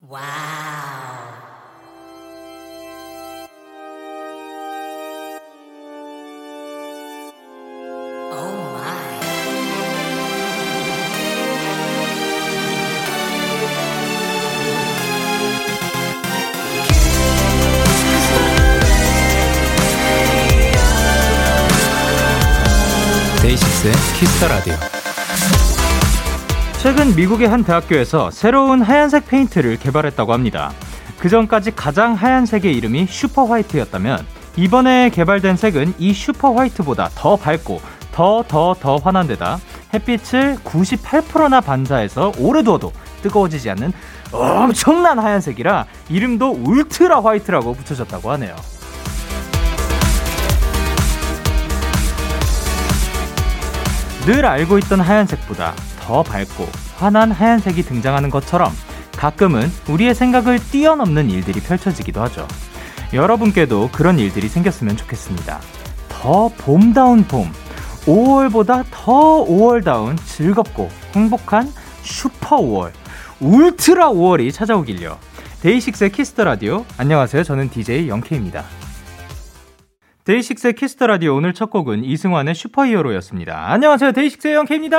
와우. 데이식스의 키스터 라디오. 최근 미국의 한 대학교에서 새로운 하얀색 페인트를 개발했다고 합니다. 그 전까지 가장 하얀색의 이름이 슈퍼 화이트였다면 이번에 개발된 색은 이 슈퍼 화이트보다 더 밝고 더 더 더 환한 데다 햇빛을 98%나 반사해서 오래 두어도 뜨거워지지 않는 엄청난 하얀색이라 이름도 울트라 화이트라고 붙여졌다고 하네요. 늘 알고 있던 하얀색보다 더 밝고 환한 하얀색이 등장하는 것처럼 가끔은 우리의 생각을 뛰어넘는 일들이 펼쳐지기도 하죠. 여러분께도 그런 일들이 생겼으면 좋겠습니다. 더 봄다운 봄, 5월보다 더 5월다운 즐겁고 행복한 슈퍼 5월, 울트라 5월이 찾아오길요. 데이식스의 키스 더 라디오. 안녕하세요. 저는 DJ 영케입니다. 데이식스의 키스 더 라디오 오늘 첫 곡은 이승환의 슈퍼히어로였습니다. 안녕하세요. 데이식스의 영케입니다.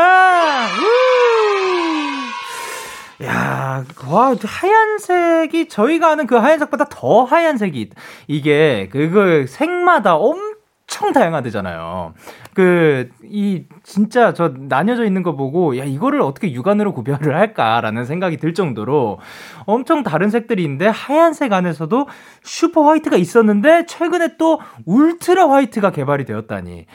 야, 와, 하얀색이 저희가 아는 그 하얀색보다 더 하얀색이 이게 그거 색마다 엄 청 다양하대잖아요. 그 이 진짜 저 나뉘어져 있는 거 보고 야 이거를 어떻게 육안으로 구별을 할까라는 생각이 들 정도로 엄청 다른 색들이 있는데 하얀색 안에서도 슈퍼 화이트가 있었는데 최근에 또 울트라 화이트가 개발이 되었다니.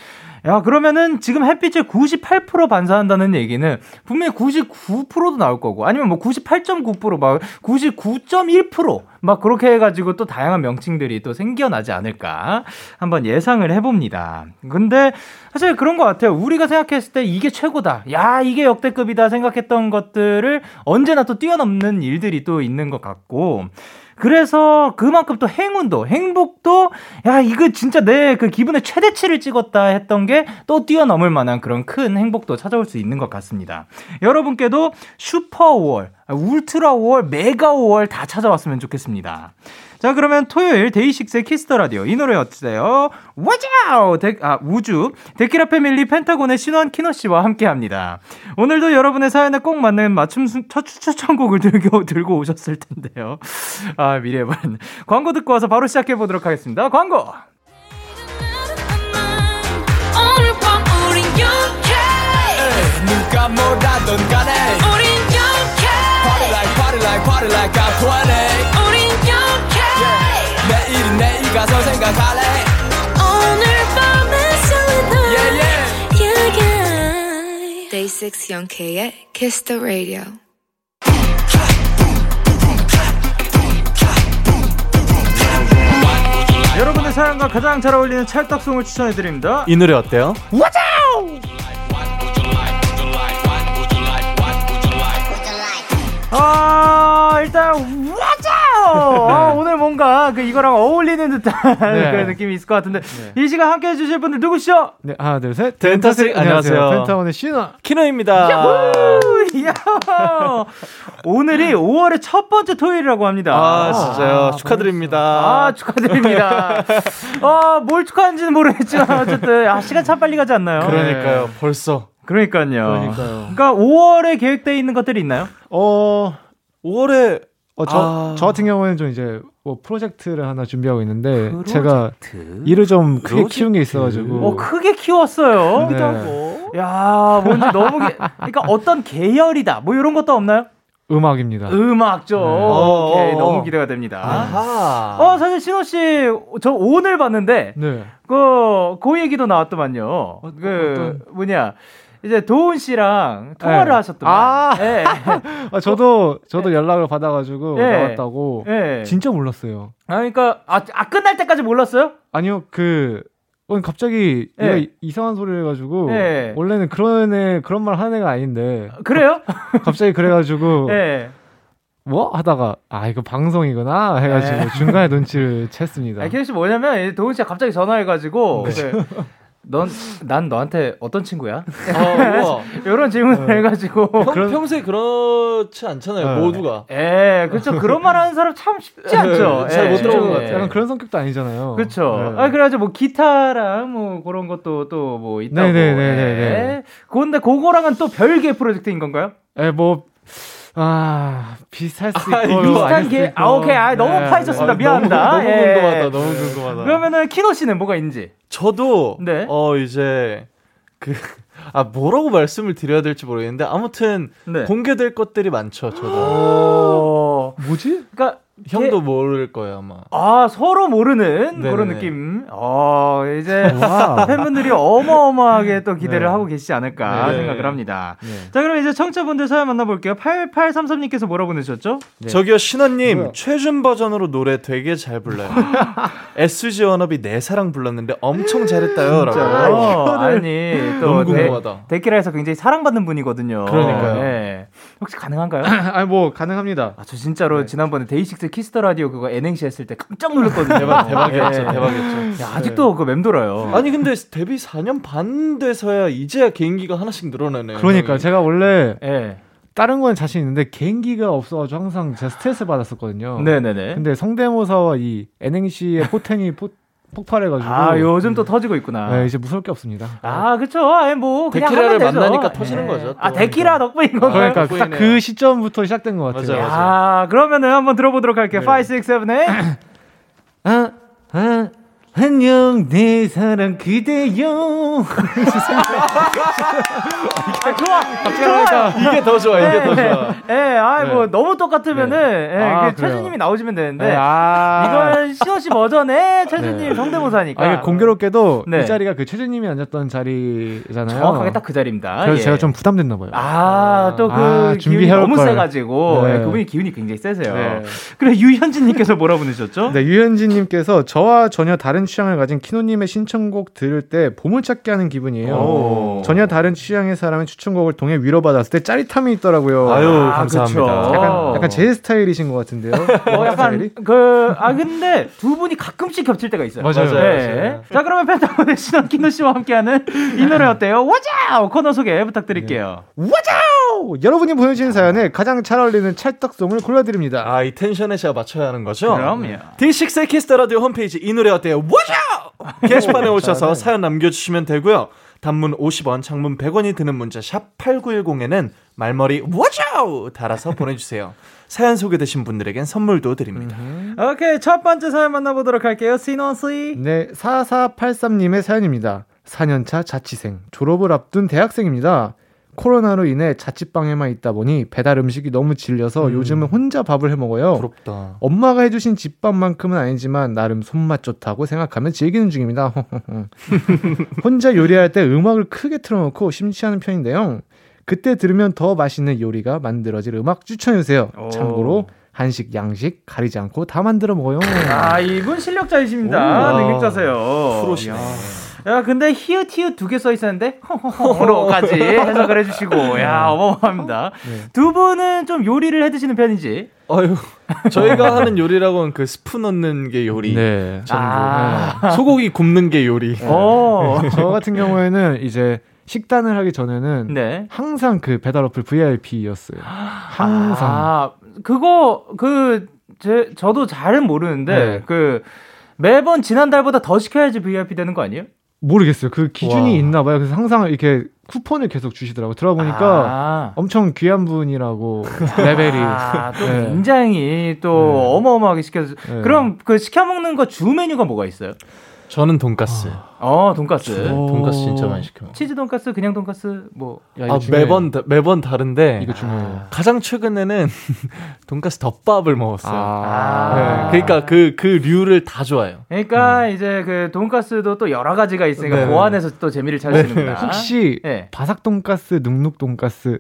야, 그러면은 지금 햇빛을 98% 반사한다는 얘기는 분명히 99%도 나올 거고 아니면 뭐 98.9%막 99.1%막 그렇게 해가지고 또 다양한 명칭들이 또 생겨나지 않을까 한번 예상을 해봅니다. 근데 사실 그런 것 같아요. 우리가 생각했을 때 이게 최고다. 야, 이게 역대급이다 생각했던 것들을 언제나 또 뛰어넘는 일들이 또 있는 것 같고 그래서 그만큼 또 행운도, 행복도, 야, 이거 진짜 내 그 기분의 최대치를 찍었다 했던 게 또 뛰어넘을 만한 그런 큰 행복도 찾아올 수 있는 것 같습니다. 여러분께도 슈퍼 5월, 울트라 5월, 메가 5월 다 찾아왔으면 좋겠습니다. 자, 그러면 토요일 데이식스의 키스 더 라디오. 이 노래 어때요? 와자우! 데, 아, 우주. 데키라 패밀리 펜타곤의 신원 키노 씨와 함께 합니다. 오늘도 여러분의 사연에 꼭 맞는 맞춤 수- 첫 추천곡을 들고, 들고 오셨을 텐데요. 아, 미래반. 광고 듣고 와서 바로 시작해 보도록 하겠습니다. 광고! 누가 뭐라던 간에 우린 영케 Party like party like party like I'm 20 우린 영케 내 일은 내일 가서 생각할래 오늘 밤에 설레는 Yeah yeah yeah. Day 6 영케의 Kiss the Radio 여러분의 사연과 가장 잘 어울리는 찰떡송을 추천해 드립니다. 이 노래 어때요? 아, 일단 와자! 아, 오늘 뭔가 그 이거랑 어울리는 듯한 네. 그런 느낌이 있을 것 같은데 이 시간 함께 해 주실 분들 누구시죠? 네, 하나, 둘, 셋. 덴타스틱, 안녕하세요. 펜타곤의 신화. 키노입니다. 이야! 오늘이 5월의 첫 번째 토요일이라고 합니다. 아, 진짜요. 축하드립니다. 아, 축하드립니다. 아, 뭘 축하하는지는 모르겠지만, 어쨌든, 아, 시간 참 빨리 가지 않나요? 그러니까요. 벌써. 그러니까요. 그러니까요. 그러니까 5월에 계획되어 있는 것들이 있나요? 어, 5월에 어, 저, 아. 저 같은 경우에는 좀 이제 뭐 프로젝트를 하나 준비하고 있는데 프로젝트? 제가 일을 좀 크게 프로젝트? 키운 게 있어가지고 어, 크게 키웠어요. 네. 야, 뭔지 너무, 게, 그러니까 어떤 계열이다. 뭐 이런 것도 없나요? 음악입니다. 음악 쪽. 어, 오케이, 어. 너무 기대가 됩니다. 아하. 어, 사실 신호 씨, 저 오늘 봤는데, 네. 그, 그 얘기도 나왔더만요. 그, 뭐냐. 이제 도훈 씨랑 통화를 네. 하셨더만. 아. 예. 아, 저도 저도 연락을 받아가지고 네. 나왔다고 예. 진짜 몰랐어요. 아, 그러니까, 아, 아, 끝날 때까지 몰랐어요? 아니요 그 어, 갑자기 네. 이- 이상한 소리를 해가지고 네. 원래는 그런 애 그런 말 하는 애가 아닌데 그래요? 갑자기 그래가지고 예. 뭐 하다가 아 이거 방송이구나 해가지고 네. 중간에 눈치를 챘습니다. 아, 케이씨 뭐냐면, 이 도훈 씨가 갑자기 전화해가지고, 네. 그, 넌, 난 너한테 어떤 친구야? 아, 우와. 이런 질문을 해가지고. 평, 평소에 그렇지 않잖아요. 네. 모두가. 예, 그쵸. 그런 말 하는 사람 참 쉽지 않죠. 잘 예. 못 들어본 것좀 같아요. 약간 그런 성격도 아니잖아요. 그렇죠. 네. 아 그래가지고 뭐 기타랑 뭐 그런 것도 또 뭐 있다고. 네네네네네. 예. 그런데 그거랑은 또 별개의 프로젝트인 건가요? 예, 뭐, 아, 비슷할 수 있고. 아, 비슷한 게. 아 오케이, 아 너무 네, 파헤쳤습니다. 아, 미안합니다. 너무, 너무 예. 궁금하다. 너무 궁금하다. 그러면은 키노 씨는 뭐가 있는지. 저도 네. 어 이제 그 아 뭐라고 말씀을 드려야 될지 모르겠는데 아무튼 네. 공개될 것들이 많죠. 저도 어, 뭐지? 그러니까 형도 모를 거예요 아마. 아 서로 모르는 네네네. 그런 느낌. 어 이제 와. 팬분들이 어마어마하게 또 기대를 네. 하고 계시지 않을까 네. 생각을 합니다. 네. 자 그럼 이제 청취자분들 사연 만나볼게요. 8833님께서 뭐라고 보내셨죠? 네. 저기요 신원님 뭐야? 최준 버전으로 노래 되게 잘 불러요. SG 워너비 내 사랑 불렀는데 엄청 잘했다요라고. 어, 아니 또 너무 데- 궁금하다. 데키라에서 굉장히 사랑받는 분이거든요. 그러니까요. 네. 혹시 가능한가요? 아니, 뭐, 가능합니다. 아, 저 진짜로 지난번에 데이식스 키스 더 라디오 그거 N행시 했을 때 깜짝 놀랐거든요. 대박 대박이었죠 예. 대박이었죠. 야, 아직도 그거 맴돌아요. 아니 근데 데뷔 4년 반 돼서야 이제야 개인기가 하나씩 늘어나네. 그러니까 형이. 제가 원래 예. 다른 건 자신 있는데 개인기가 없어가지고 항상 제가 스트레스 받았었거든요. 네네네. 근데 성대모사와 이 N행시의 포텐이 포, 폭발해가지고. 아, 요즘 또 터지고 있구나. 네, 이제 무서울 게 없습니다. 아, 그쵸. 아니, 뭐, 그냥 데키라를. 만나니까 터지는 예. 거죠, 또. 아, 데키라 덕분인 건가요? 그러니까 딱 덕분이네요. 그 시점부터 시작된 것 같아요. 맞아요. 아, 그러면은 한번 들어보도록 할게요. 네. 5, 6, 7, 8. 아, 아, 안녕 내 사랑 그대여. 아, 좋아. 좋아요. 이게 더 좋아 이게 더 좋아. 예, 아, 네. 뭐 너무 똑같으면은 예, 아? 최준님이 나오시면 되는데 네, 아. 이건 시호 씨 버전의 최준님 네. 성대모사니까. 아, 공교롭게도 네. 이 자리가 그 최준님이 앉았던 자리잖아요. 정확하게 딱 그 자리입니다. 그래서 예. 제가 좀 부담됐나 봐요. 아, 또그 아, 기운이 너무 걸. 세가지고 네. 예, 그분이 기운이 굉장히 세세요. 네. 그래 유현진님께서 뭐라 보내셨죠? 네, 유현진님께서 저와 전혀 다른 취향을 가진 키노님의 신청곡 들을 때 보물찾기 하는 기분이에요. 오. 전혀 다른 취향의 사람의 추천곡을 통해 위로받았을 때 짜릿함이 있더라고요. 아유 아, 감사합니다. 그쵸. 약간, 약간 제 스타일이신 것 같은데요. 어, 약간? 그 아 근데 두 분이 가끔씩 겹칠 때가 있어요. 맞아요. 네. 맞아요. 자 그러면 펜타곤의 신원 키노 씨와 함께하는 이 노래 어때요? 와자오 코너 소개 부탁드릴게요. 와자오! 여러분이 보내주신 사연에 가장 잘 어울리는 찰떡송을 골라드립니다. 아 이 텐션에 제가 맞춰야 하는 거죠? 그럼요. 데이식스의 키스 더 라디오 홈페이지 이 노래 어때요? 와자! 게시판에 오셔서 사연 남겨주시면 되고요. 단문 50원, 장문 100원이 드는 문자 샵 #8910에는 말머리 와자! 달아서 보내주세요. 사연 소개되신 분들에겐 선물도 드립니다. 오케이 첫 번째 사연 만나보도록 할게요. 신원 씨. 네, 4483님의 사연입니다. 4년차 자취생, 졸업을 앞둔 대학생입니다. 코로나로 인해 자취방에만 있다 보니 배달 음식이 너무 질려서 요즘은 혼자 밥을 해 먹어요. 부럽다. 엄마가 해주신 집밥만큼은 아니지만 나름 손맛 좋다고 생각하며 즐기는 중입니다. 혼자 요리할 때 음악을 크게 틀어놓고 심취하는 편인데요. 그때 들으면 더 맛있는 요리가 만들어질 음악 추천해주세요. 오. 참고로 한식, 양식 가리지 않고 다 만들어 먹어요. 아 이분 실력자이십니다. 오. 능력자세요. 프로시네. 야. 야 근데 히읗 히읗 두 개 써 있었는데 허허허로까지 해석을 해주시고 야 어마어마합니다. 네. 두 분은 좀 요리를 해드시는 편인지. 어휴, 저희가 하는 요리라고는 그 스프 넣는 게 요리. 네. 아. 소고기 굽는 게 요리. 어. 저 같은 경우에는 이제 식단을 하기 전에는 네. 항상 그 배달 어플 VIP였어요. 항상. 아 그거 그 제 저도 잘은 모르는데 네. 그 매번 지난달보다 더 시켜야지 VIP 되는 거 아니에요? 모르겠어요. 그 기준이 와. 있나 봐요. 그래서 항상 이렇게 쿠폰을 계속 주시더라고요. 들어보니까 아. 엄청 귀한 분이라고 레벨이. 아, 또 네. 굉장히 또 네. 어마어마하게 시켜서 네. 그럼 그 시켜 먹는 거 주 메뉴가 뭐가 있어요? 저는 돈가스. 어 돈가스 오. 돈가스 진짜 많이 시켜. 치즈 돈가스 그냥 돈가스 뭐 야, 아. 매번 다- 매번 다른데 이거 중요해요. 가장 최근에는 돈가스 덮밥을 먹었어요. 아. 네, 그러니까 그그 류를 다 좋아해요. 그러니까 이제 그 돈가스도 또 여러 가지가 있으니까 네. 보완해서 또 재미를 찾으시는구나. 혹시 네. 바삭 돈가스, 눅눅 돈가스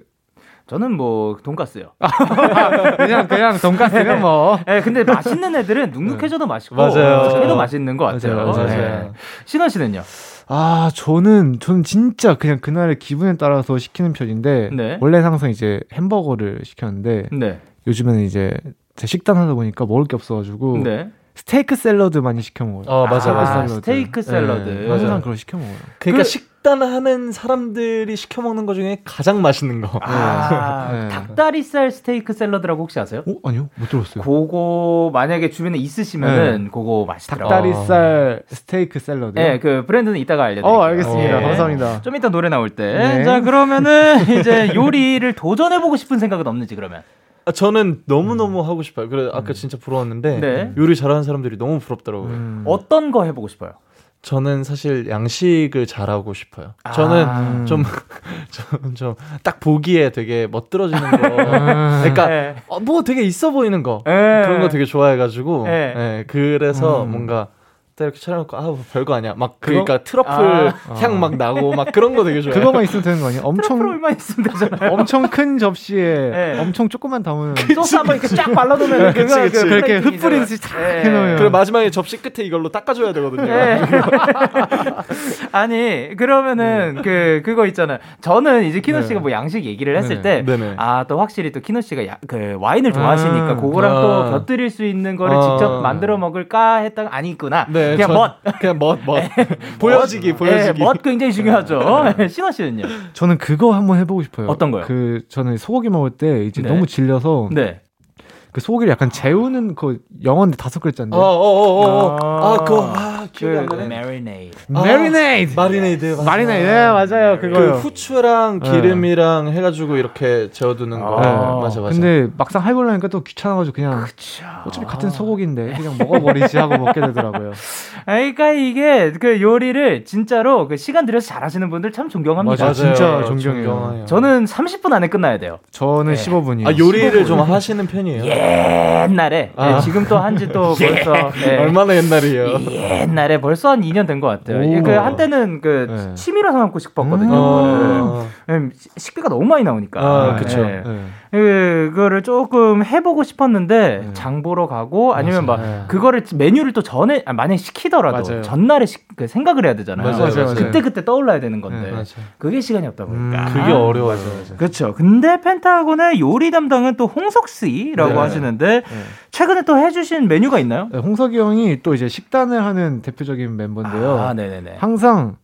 저는 뭐 돈가스요. 그냥 그냥 돈가스면 뭐 예, 근데 맛있는 애들은 눅눅해져도 맛있고 맞아요. 바삭해도 맛있는 것 같아요. 맞아요, 맞아요. 네. 신원 씨는요? 아, 저는 저는 진짜 그냥 그날의 기분에 따라서 시키는 편인데 네. 원래 항상 이제 햄버거를 시켰는데 네. 요즘에는 이제 제 식단 하다 보니까 먹을 게 없어가지고 네. 스테이크 샐러드 많이 시켜 먹어요. 어, 맞아, 아, 맞아. 스테이크 샐러드. 네, 맞아요. 항상 그걸 시켜 먹어요. 그러니까 그- 식 단 하는 사람들이 시켜 먹는 것 중에 가장 맛있는 거. 아, 네. 닭다리살 스테이크 샐러드라고 혹시 아세요? 어 아니요 못 들었어요. 그거 만약에 주변에 있으시면은 그거 맛있더라고요. 닭다리살 스테이크 샐러드. 네, 그 브랜드는 이따가 알려드릴게요. 어 알겠습니다. 어. 감사합니다. 좀 이따 노래 나올 때. 네. 자, 그러면은 이제 요리를 도전해 보고 싶은 생각은 없는지 그러면. 아, 저는 너무 너무 하고 싶어요. 그래 아까 진짜 부러웠는데 네. 요리 잘하는 사람들이 너무 부럽더라고요. 음. 어떤 거 해보고 싶어요? 저는 사실 양식을 잘하고 싶어요. 저는 아. 좀 좀딱 보기에 되게 멋들어지는 거. 아. 그러니까 네. 어, 뭐 되게 있어 보이는 거 네. 그런 거 되게 좋아해가지고 네. 네, 그래서 음. 뭔가 딱 이렇게 차려놓고 아뭐 별거 아니야 막 그거? 그러니까 트러플 아. 향막 나고 막 그런 거 되게 좋아해요. 그거만 있으면 되는 거? 트러플 엄청 얼마 있으면 되잖아요. 엄청 큰 접시에 네. 엄청 조금만 담으면 소스 한번 이렇게 쫙 발라놓으면 그치, 그거 그치. 그 그렇게. 흩뿌리듯이 탁 네. 해놓으면. 그리고 마지막에 접시 끝에 이걸로 닦아줘야 되거든요. 네. 아니 그러면은 그 그거 있잖아요. 저는 이제 키노 씨가 네. 뭐 양식 얘기를 했을 네네. 때 네네. 아또 확실히 또 키노 씨가 야, 그 와인을 좋아하시니까 아. 그거랑 아. 또 곁들일 수 있는 거를 아. 직접 만들어 먹을까 했다가 아니구나. 네, 그냥 전- 멋. 그냥 멋, 멋. 보여지기, 보여지기. 예, 멋 굉장히 중요하죠. 신원 씨는요? 저는 그거 한번 해보고 싶어요. 어떤 거요? 그 저는 소고기 먹을 때 이제 네. 너무 질려서 네. 그 소고기를 약간 재우는 그 영어인데 다섯 글자인데 어, 어, 어, 어. 아. 아, 그거, 아, 기억이 안그 나네. marinade. 마리네이드. 마리네이드. 맞아. 마리네이드. 네, 맞아요. 그 그거요. 후추랑 네. 기름이랑 해 가지고 이렇게 재워 두는 거. 아. 네, 맞아, 맞아. 근데 막상 해 보려니까 또 귀찮아 가지고 그냥 어차피 같은 소고기인데 그냥 먹어 버리지 하고 먹게 되더라고요. 아, 그러니까 이게 그 요리를 진짜로 그 시간 들여서 잘 하시는 분들 참 존경합니다. 맞아요. 진짜 맞아요. 존경해요. 존경해요. 저는 30분 안에 끝나야 돼요. 저는 네. 15분이요. 아, 요리를 좀 하시는 편이에요. 옛날에 아. 예, 지금 또 한지 또 벌써 예, 얼마나 옛날이에요. 옛날에 벌써 한 2년 된 것 같아요. 오. 그 한때는 그 네. 취미로 삼고 싶었거든요. 예, 시- 식비가 너무 많이 나오니까. 아. 예. 네. 그, 그거를 조금 해보고 싶었는데 네. 장 보러 가고 아니면 맞아요. 막 네. 그거를 메뉴를 또 전에 아, 만약에 시키더라도 맞아요. 전날에 시- 그 생각을 해야 되잖아요. 맞아요. 그때 그때 떠올라야 되는 건데 네. 그게 시간이 없다 보니까. 음, 그게 어려워요. 그렇죠. 근데 펜타곤의 요리 담당은 또 홍석 씨라고 네. 하시는데 최근에 또 해주신 메뉴가 있나요? 네, 홍석이 형이 또 이제 식단을 하는 대표적인 멤버인데요. 아. 항상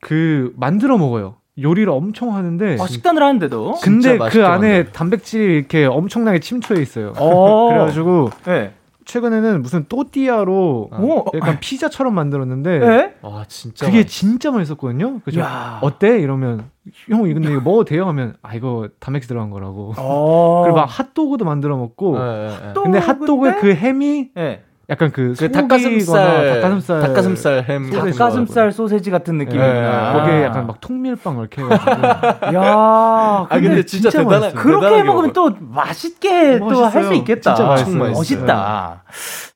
그 만들어 먹어요. 요리를 엄청 하는데 아, 식단을 하는데도. 근데 그 안에 단백질이 이렇게 엄청나게 침투해 있어요. 어. 그래가지고 네. 최근에는 무슨 또띠아로 오. 약간 피자처럼 만들었는데 네. 와, 진짜. 그게 맛있- 진짜 맛있었거든요. 그죠? 야. 어때? 이러면 형 이거 근데 이거 먹어도 돼요? 하면 아 이거 단백질 들어간 거라고. 어. 그리고 막 핫도그도 만들어 먹고. 네, 네, 네. 또 근데 핫도그의 근데- 그 햄이 네. 약간 그, 그 닭가슴살, 닭가슴살 닭가슴살 햄. 소세지 닭가슴살 소세지 같은 네, 느낌이구나. 거기에 약간 막 통밀빵 이렇게 해가지고 야. 아, 근데 진짜, 대단한, 맛있어요. 그렇게 대단하게 먹으면. 또 맛있게 또 할 수. 있겠다. 진짜 맛있어요. 맛있어요. 멋있다.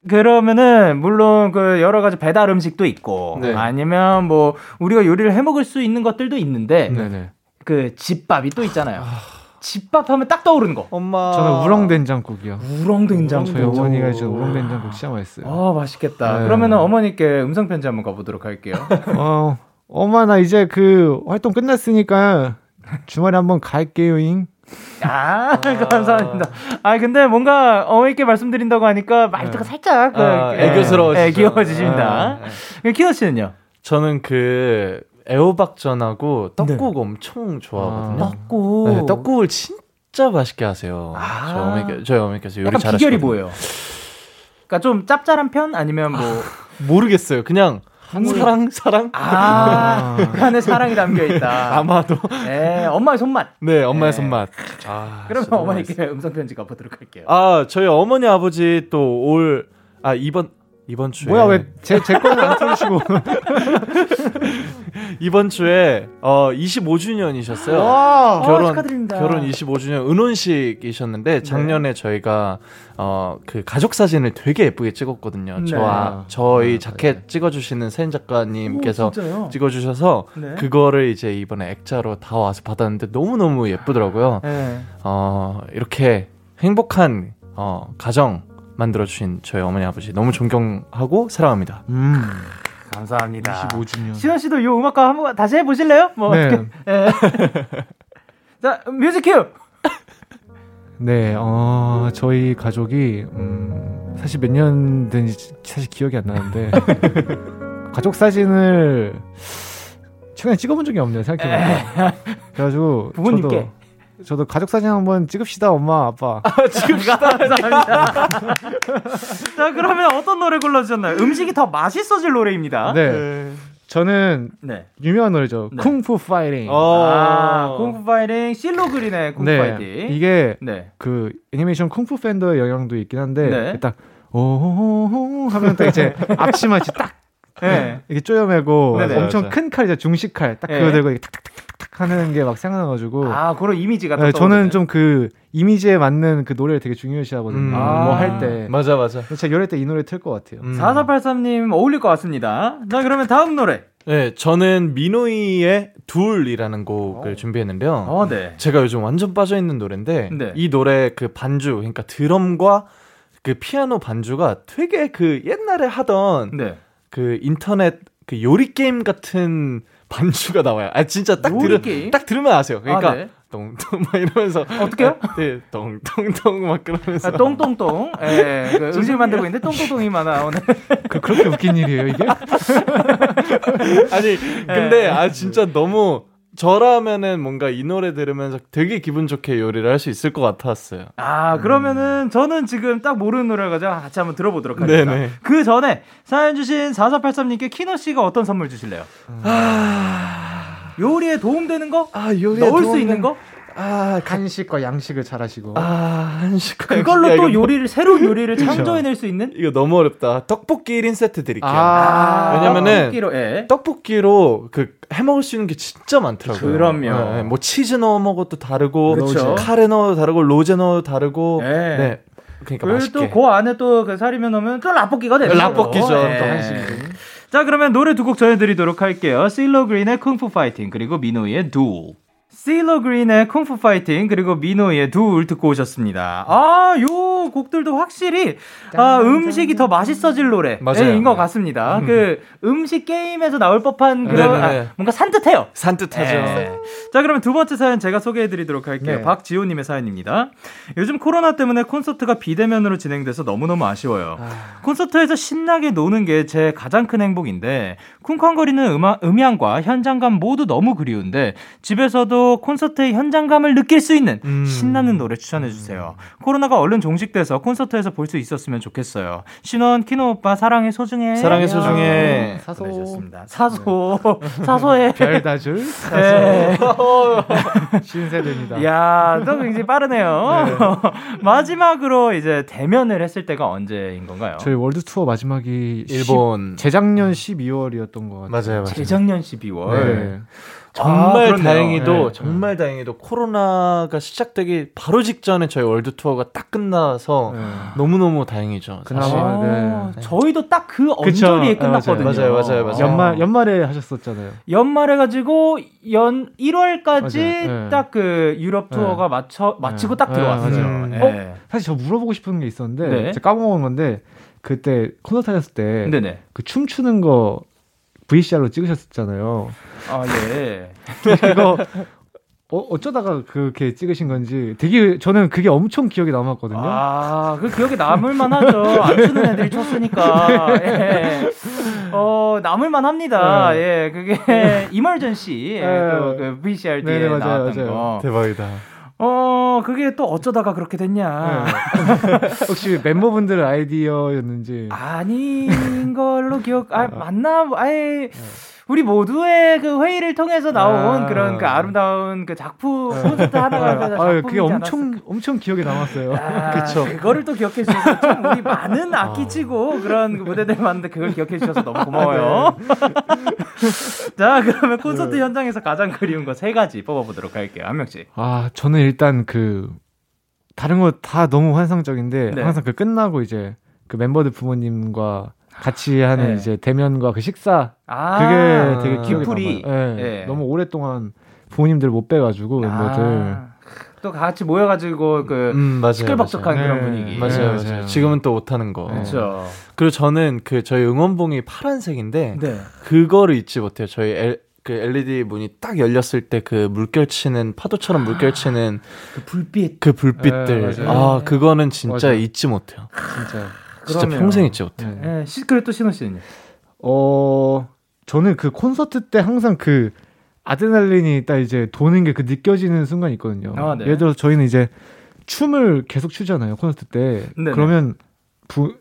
그러면은 물론 그 여러 가지 배달 음식도 있고 네. 아니면 뭐 우리가 요리를 해 먹을 수 있는 것들도 있는데 네네. 그 집밥이 또 있잖아요. 집밥 하면 딱 떠오르는 거. 엄마. 저는 우렁 된장국이요. 우렁 된장국. 저희 어머니가 해준 우렁 된장국 진짜 맛있어요. 아 맛있겠다. 네. 그러면은 어머니께 음성 편지 한번 가보도록 할게요. 어, 엄마 나 이제 그 활동 끝났으니까 주말에 한번 갈게요잉. 아, 감사합니다. 아, 근데 뭔가 어머니께 말씀드린다고 하니까 말투가 살짝 그, 아, 예, 애교스러워지죠. 예, 귀여워지십니다. 아, 네. 키노 씨는요? 저는 그 애호박전하고 떡국 엄청 좋아하거든요. 아. 떡국. 네, 떡국을 진짜 맛있게 하세요. 아. 저희 어머니께 저희 어머니께서 요리 잘하시거든요. 비결이 뭐예요? 그러니까 좀 짭짤한 편 아니면 뭐 모르겠어요. 그냥 사랑 사랑 아, 그 안에 사랑이 담겨 있다. 아마도 네, 엄마의 손맛. 네 엄마의 네. 손맛. 아, 그러면 진짜 너무 어머니께. 음성 편지 가보도록 할게요. 아 저희 어머니 아버지 또 올 아 이번 이번 주에 뭐야 왜 제 제 거는 안 틀으시고? 이번 주에 어 25주년이셨어요. 와, 결혼 축하드립니다. 결혼 25주년 은혼식이셨는데 작년에 저희가 어 그 가족 사진을 되게 예쁘게 찍었거든요. 네. 저와 저희 아, 자켓 네. 찍어주시는 사진 작가님께서 오? 찍어주셔서 네. 그거를 이제 이번에 액자로 다 와서 받았는데 너무 너무 예쁘더라고요. 네. 어 이렇게 행복한 어 가정 만들어 주신 저희 어머니 아버지 너무 존경하고 사랑합니다. 음, 감사합니다. 25주년. 시원 씨도 요 음악과 한번 다시 해보실래요? 뭐 네. 어떻게? 예. 자 뮤직 큐. 네, 어, 저희 가족이 음, 사실 몇 년 된지 사실 기억이 안 나는데 가족 사진을 최근에 찍어본 적이 없네요 생각해보니까 그래가지고 부모님께. 저도, 저도 가족 사진 한번 찍읍시다 엄마 아빠 감사합니다. 자, 그러면 어떤 노래 골라주셨나요? 음식이 더 맛있어질 노래입니다. 네 저는 네. 유명한 노래죠 네. 쿵푸 파이팅 아, 쿵푸 파이팅, 실로 그린의 쿵푸 네 파이팅. 이게 네. 그 애니메이션 쿵푸 팬더의 영향도 있긴 한데 네. 딱 오호호 하면 딱 이제 앞치마 이제 딱 네. 이렇게 쪼여매고 네네. 엄청 맞아. 큰 칼이죠 중식 칼딱 그거 네. 들고 이렇게 탁탁탁탁 하는 게 막 생각나가지고 아, 그런 이미지가 또 네, 저는. 좀 그 이미지에 맞는 그 노래를 되게 중요시하거든요. 음. 뭐 아. 할 때. 맞아 맞아. 제가 열할 때이 노래 틀 것 같아요. 음. 4483님 어울릴 것 같습니다. 자, 그러면 다음 노래. 네, 저는 미노이의 둘이라는 곡을 어. 준비했는데요. 어, 네. 제가 요즘 완전 빠져 있는 노래인데 네. 이 노래 그 반주 그러니까 드럼과 그 피아노 반주가 되게 그 옛날에 하던 네. 그 인터넷 그 요리 게임 같은 반주가 나와요. 아 진짜 딱 들으 게임? 딱 들으면 아세요. 그러니까 아, 네. 똥똥 막 이러면서 어떻게요? 네, 똥똥똥 막 그러면서 아, 똥똥똥. 예, 그 음식 만들고 있는데 똥똥똥이만 나오는. 그, 그렇게 웃긴 일이에요, 이게? 아니 근데 아 진짜 너무 저라면은 뭔가 이 노래 들으면서 되게 기분 좋게 요리를 할 수 있을 것 같았어요. 아, 그러면은 저는 지금 딱 모르는 노래를 가지고 같이 한번 들어보도록 하겠습니다. 네네. 그 전에 사연 주신 4483님께 키노 씨가 어떤 선물 주실래요? 요리에 도움되는 거? 아 요리 넣을 수 있는 거? 아, 한식과 양식을 잘 하시고. 아 한식 그걸로 야, 또 요리를 새로운 요리를 창조해낼 수 있는? 이거 너무 어렵다. 떡볶이 1인 세트 드릴게요. 아, 왜냐면은 떡볶이로, 예. 떡볶이로 그 해먹을 수 있는 게 진짜 많더라고요. 그럼요. 네, 뭐 치즈 넣어 먹어도 다르고, 그쵸. 카레 넣어도 다르고, 로제 넣어도 다르고. 네. 네. 그러니까 맛있게. 또그 안에 또 그 사리면 넣으면 또 라볶이가 되죠. 라볶이죠. 예. 또 한식. 자, 그러면 노래 두 곡 전해드리도록 할게요. 실로 그린의 쿵푸 파이팅 그리고 미노이의 두울. 실로 그린의 쿵푸 파이팅 그리고 미노이의 두울 듣고 오셨습니다. 아, 요 곡들도 확실히 아, 음식이 더 맛있어질 노래인 맞아요. 것 같습니다. 그 음식 게임에서 나올 법한 그런 네네네. 아, 뭔가 산뜻해요. 산뜻하죠. 네. 자, 그러면 두 번째 사연 제가 소개해 드리도록 할게요. 네. 박지호 님의 사연입니다. 요즘 코로나 때문에 콘서트가 비대면으로 진행돼서 너무너무 아쉬워요. 콘서트에서 신나게 노는 게 제 가장 큰 행복인데, 쿵쾅거리는 음아, 음향과 현장감 모두 너무 그리운데, 집에서도 콘서트의 현장감을 느낄 수 있는 음. 신나는 노래 추천해 주세요. 코로나가 얼른 종식돼서 콘서트에서 볼 수 있었으면 좋겠어요. 신원, 키노 오빠, 사랑해, 소중해. 사랑해, 소중해. 사소. 보내주셨습니다. 사소. 사소해. 별다줄 네. 신세대입니다. 야, 또 굉장히 빠르네요. 마지막으로 이제 대면을 했을 때가 언제인 건가요? 저희 월드 투어 마지막이 일본. 10 재작년 12월이었던 것 같아요. 맞아요, 맞아요. 재작년 12월. 네. 정말 아. 다행히도 네. 정말 다행히도 코로나가 시작되기 바로 직전에 저희 월드 투어가 딱 끝나서 네. 너무 너무 다행이죠. 그나마 사실. 아, 네. 저희도 딱 그. 언저리에 네, 끝났거든요. 맞아요, 맞아요, 맞아요. 연말 연말에 하셨었잖아요. 연말에 가지고 연 1월까지 맞아요. 네. 딱그 유럽 투어가 맞춰 마치고 네. 딱 들어왔어요. 네. 네. 사실 저 물어보고 싶은 게 있었는데 네. 제가 까먹은 건데 그때 콘서트 하셨을 때 그. 춤추는 거 VCR로 찍으셨잖아요. 아 예. 그거 어, 어쩌다가 그렇게 찍으신 건지 되게 저는 그게 엄청 기억에 남았거든요. 아, 그 기억에 남을 만 하죠. 안 추는 애들이 췄으니까. 예. 어, 남을 만 합니다. 예, 그게 이멀전시. 네. 또그 VCRD에 네, 맞아요, 나왔던 맞아요. 거. 대박이다. 어, 그게 또 어쩌다가 그렇게 됐냐. 혹시 멤버분들 아이디어였는지 아닌 걸로 기억, 아, 맞나? 아예. 우리 모두의 그 회의를 통해서 나온 아. 그런 그 아름다운 그 작품, 콘서트 하나가 그 아, 작품이지 그게 엄청 않았을까. 엄청 기억에 남았어요. 아, 그쵸. 그거를 또 기억해 주셔서 좀 우리 많은 악기 치고 그런 그 무대들 많은데 그걸 기억해 주셔서 너무 고마워요. 자, 그러면 콘서트 현장에서 가장 그리운 거 세 가지 뽑아 보도록 할게요. 한 명씩. 아 저는 일단 그 다른 거 다 너무 환상적인데 네. 항상 그 끝나고 이제 그 멤버들 부모님과 같이 하는 네. 이제 대면과 그 식사 아, 그게 되게 기억에 기풀이. 네, 네. 너무 오랫동안 부모님들 못 뵈가지고 멤버들 아, 또 같이 모여가지고 그 음, 맞아요. 시끌벅적한 맞아요. 그런 네. 분위기. 맞아요. 맞아요. 맞아요. 맞아요. 지금은 또 못하는 거. 그렇죠. 그리고 저는 그 저희 응원봉이 파란색인데 네. 그거를 잊지 못해요. 저희 엘, 그 LED 문이 딱 열렸을 때 그 물결치는 파도처럼 물결치는 그 불빛. 그 불빛들. 네. 아, 그거는 진짜 맞아요. 잊지 못해요. 진짜 진짜 그러면- 평생 잊지 못해. 네. 예, 시, 그래 또 신호 씨는요? 어 저는 그 콘서트 때 항상 그 아드레날린이 딱 이제 도는 게 그 느껴지는 순간이 있거든요. 아, 네. 예를 들어 저희는 이제 춤을 계속 추잖아요 콘서트 때. 네네. 그러면 부,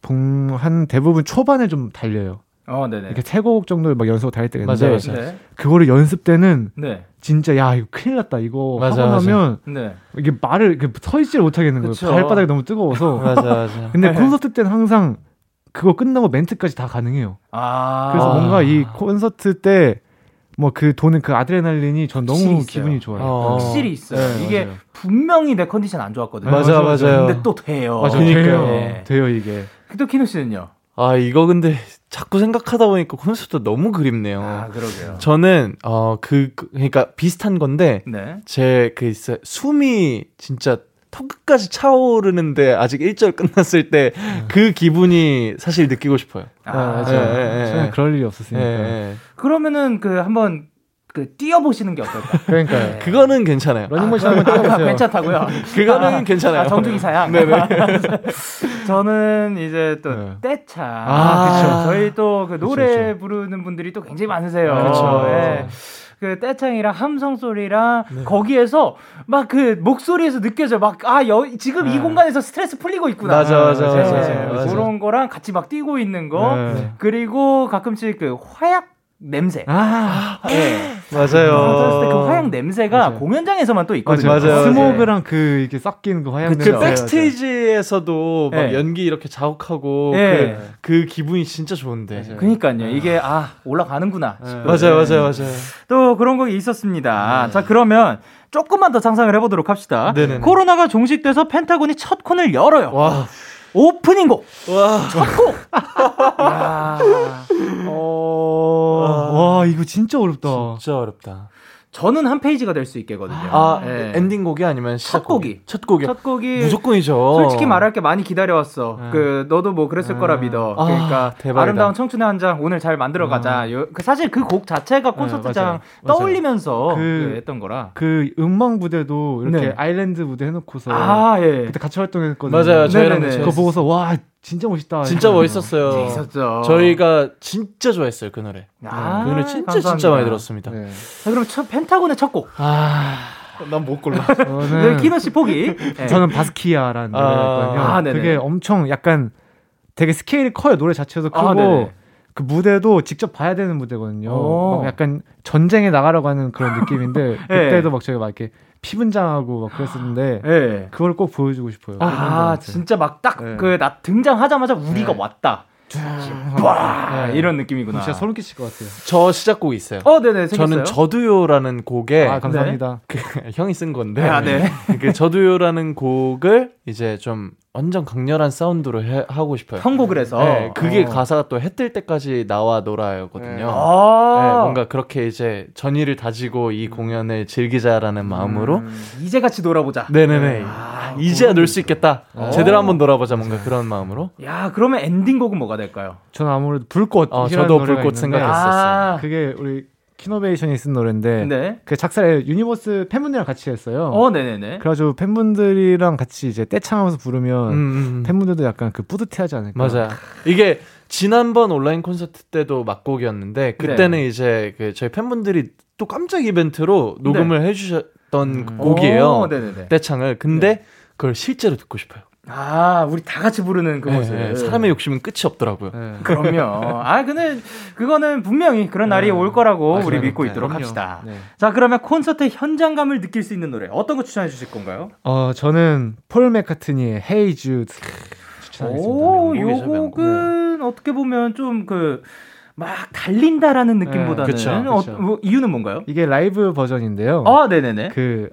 봉- 한 대부분 초반에 좀 달려요. 어, 네네. 이렇게 세 곡 정도를 막 연습 달릴 때가 있는데 맞아요, 맞아요. 네. 그거를 연습 때는 네. 진짜 야 이거 큰일 났다 이거 맞아, 하고 맞아. 나면 네. 이게 말을 서 있지를 못하겠는 거예요. 그쵸. 발바닥이 너무 뜨거워서. 맞아 맞아. 근데 네. 콘서트 때는 항상 그거 끝나고 멘트까지 다 가능해요. 아. 그래서 아. 뭔가 이 콘서트 때 뭐그 도는 그 아드레날린이 전 너무 있어요. 기분이 좋아요. 어. 확실히 있어요. 네, 이게 맞아요. 분명히 내 컨디션 안 좋았거든요. 맞아, 맞아요. 근데 또 돼요. 맞아 그니까요. 돼요. 네. 돼요 이게. 또 키노 씨는요? 아 이거 근데 자꾸 생각하다 보니까 콘서트 너무 그립네요. 아, 그러게요. 저는 어그 그, 그러니까 비슷한 건데 네. 제그 숨이 진짜 턱끝까지 차오르는데 아직 1절 끝났을 때 그 기분이 사실 느끼고 싶어요. 아, 아, 맞아. 예, 예, 예. 저는 그럴 일이 예, 없었으니까. 예. 그러면은 그 한번 그 뛰어보시는 게 어떨까? 그러니까요. 그거는 괜찮아요. 러닝머신 한번 뛰어보세요. 괜찮다고요? 그거는 괜찮아요. 아, 정중히 사양. 네네. 저는 이제 또 네. 떼차. 아, 그쵸. 저희 또그 그쵸, 노래 그쵸. 부르는 분들이 또 굉장히 많으세요. 그쵸. 예. 그 떼창이랑 함성 소리랑 네. 거기에서 막 그 목소리에서 느껴져 막아 지금 이 네. 공간에서 스트레스 풀리고 있구나. 맞아, 맞아, 네, 맞아, 네. 맞아. 그런 거랑 같이 막 뛰고 있는 거 네. 그리고 가끔씩 그 화약 냄새. 아, 예. 맞아요. 그 화약 냄새가 맞아요. 공연장에서만 또 있거든요. 맞아요, 맞아요. 스모그랑 그 이렇게 섞이는 그 화양 그쵸. 그 냄새. 백스테이지에서도 막 네. 연기 이렇게 자욱하고 네. 그, 그 기분이 진짜 좋은데. 맞아요. 그니까요. 이게 아 올라가는구나. 네. 맞아요, 네. 맞아요, 맞아요. 또 그런 거 있었습니다. 자, 그러면 조금만 더 상상을 해보도록 합시다. 네네네. 코로나가 종식돼서 펜타곤이 첫 콘을 열어요. 와, 오프닝 곡. 와, 야, 어, 와 이거 진짜 어렵다. 진짜 어렵다. 저는 한 페이지가 될 수 있겠거든요. 아, 예. 엔딩곡이 아니면 시작 첫 곡이. 첫 곡이. 첫 곡이 무조건이죠. 솔직히 말할 게 많이 기다려왔어. 네. 그 너도 뭐 그랬을 거라 믿어. 아, 그러니까 대박이다. 아름다운 청춘의 한 장 오늘 잘 만들어 가자. 요- 그 사실 그 곡 자체가 콘서트장 맞아요. 맞아요. 떠올리면서 그- 그 했던 거라. 그 음악 무대도 이렇게 네. 아일랜드 무대 해놓고서 아 예. 그때 같이 활동했거든요. 맞아요. 저희랑. 그거 보고서 와 진짜 멋있다. 진짜. 멋있었어요. 있었죠. 저희가 진짜 좋아했어요 그 노래. 아, 그 노래 진짜 감사합니다. 진짜 많이 들었습니다. 네. 자, 그럼 첫 펜타곤의 첫 곡. 아, 난못 골라. 네, 저는 키노 씨 포기. 네. 저는 바스키아라는 아. 노래였거든요. 아, 네네. 그게 엄청 약간 되게 스케일이 커요. 노래 자체도 크고 아. 그 무대도 직접 봐야 되는 무대거든요. 약간 전쟁에 나가려고 하는 그런 느낌인데 네. 그때도 막 저희가 막 이렇게 피 분장하고 막 그랬었는데 네. 그걸 꼭 보여주고 싶어요. 아. 진짜 막딱 네. 그나 등장하자마자 우리가 네. 왔다. 와, 네. 이런 느낌이구나. 진짜 소름 끼칠 것 같아요. 저 시작곡이 있어요. 어, 네네. 생겼어요? 저는 저도요라는 곡에 아 감사합니다. 그 형이 쓴 건데 아, 네. 그 저도요라는 곡을 이제 좀 완전 강렬한 사운드로 해- 하고 싶어요. 편곡을 해서. 네, 그게 어. 가사가 또 해 뜰 때까지 나와 놀아요거든요. 아. 네, 뭔가 그렇게 이제 전의를 다지고 이 공연을 즐기자라는 마음으로 음, 이제 같이 놀아보자. 네네네 아, 이제야 놀 수 있겠다 어. 제대로 한번 놀아보자 뭔가 그런 마음으로 야, 그러면 엔딩곡은 뭐가 될까요? 저는 아무래도 불꽃. 어, 저도 불꽃 있는데 생각했어요. 아, 그게 우리 키노베이션이 쓴 노래인데 네. 그 작사를 유니버스 팬분들이랑 같이 했어요. 어, 네네네. 그래가지고 팬분들이랑 같이 이제 떼창하면서 부르면 음, 음. 팬분들도 약간 그 뿌듯해하지 않을까. 맞아요 이게 지난번 온라인 콘서트 때도 막곡이었는데 그때는 네. 이제 그 저희 팬분들이 또 깜짝 이벤트로 녹음을 해주셨던 음. 곡이에요 어, 네네네. 떼창을 근데 그걸 실제로 듣고 싶어요 아, 우리 다 같이 부르는 그 네, 모습. 네, 사람의 욕심은 끝이 없더라고요 네. 그럼요. 아, 근데 그거는 분명히 그런 날이 올 거라고 맞아요. 우리 믿고 네, 있도록 그럼요. 합시다. 네. 자, 그러면 콘서트 현장감을 느낄 수 있는 노래 어떤 거 추천해 주실 건가요? 어 저는 폴 맥카트니의 Hey Jude 추천하겠습니다. 오, 요. 곡은 어떻게 보면 좀그 막 달린다라는 느낌보다는 그쵸, 어, 그쵸. 뭐, 이유는 뭔가요? 이게 라이브 버전인데요. 아, 네네네. 그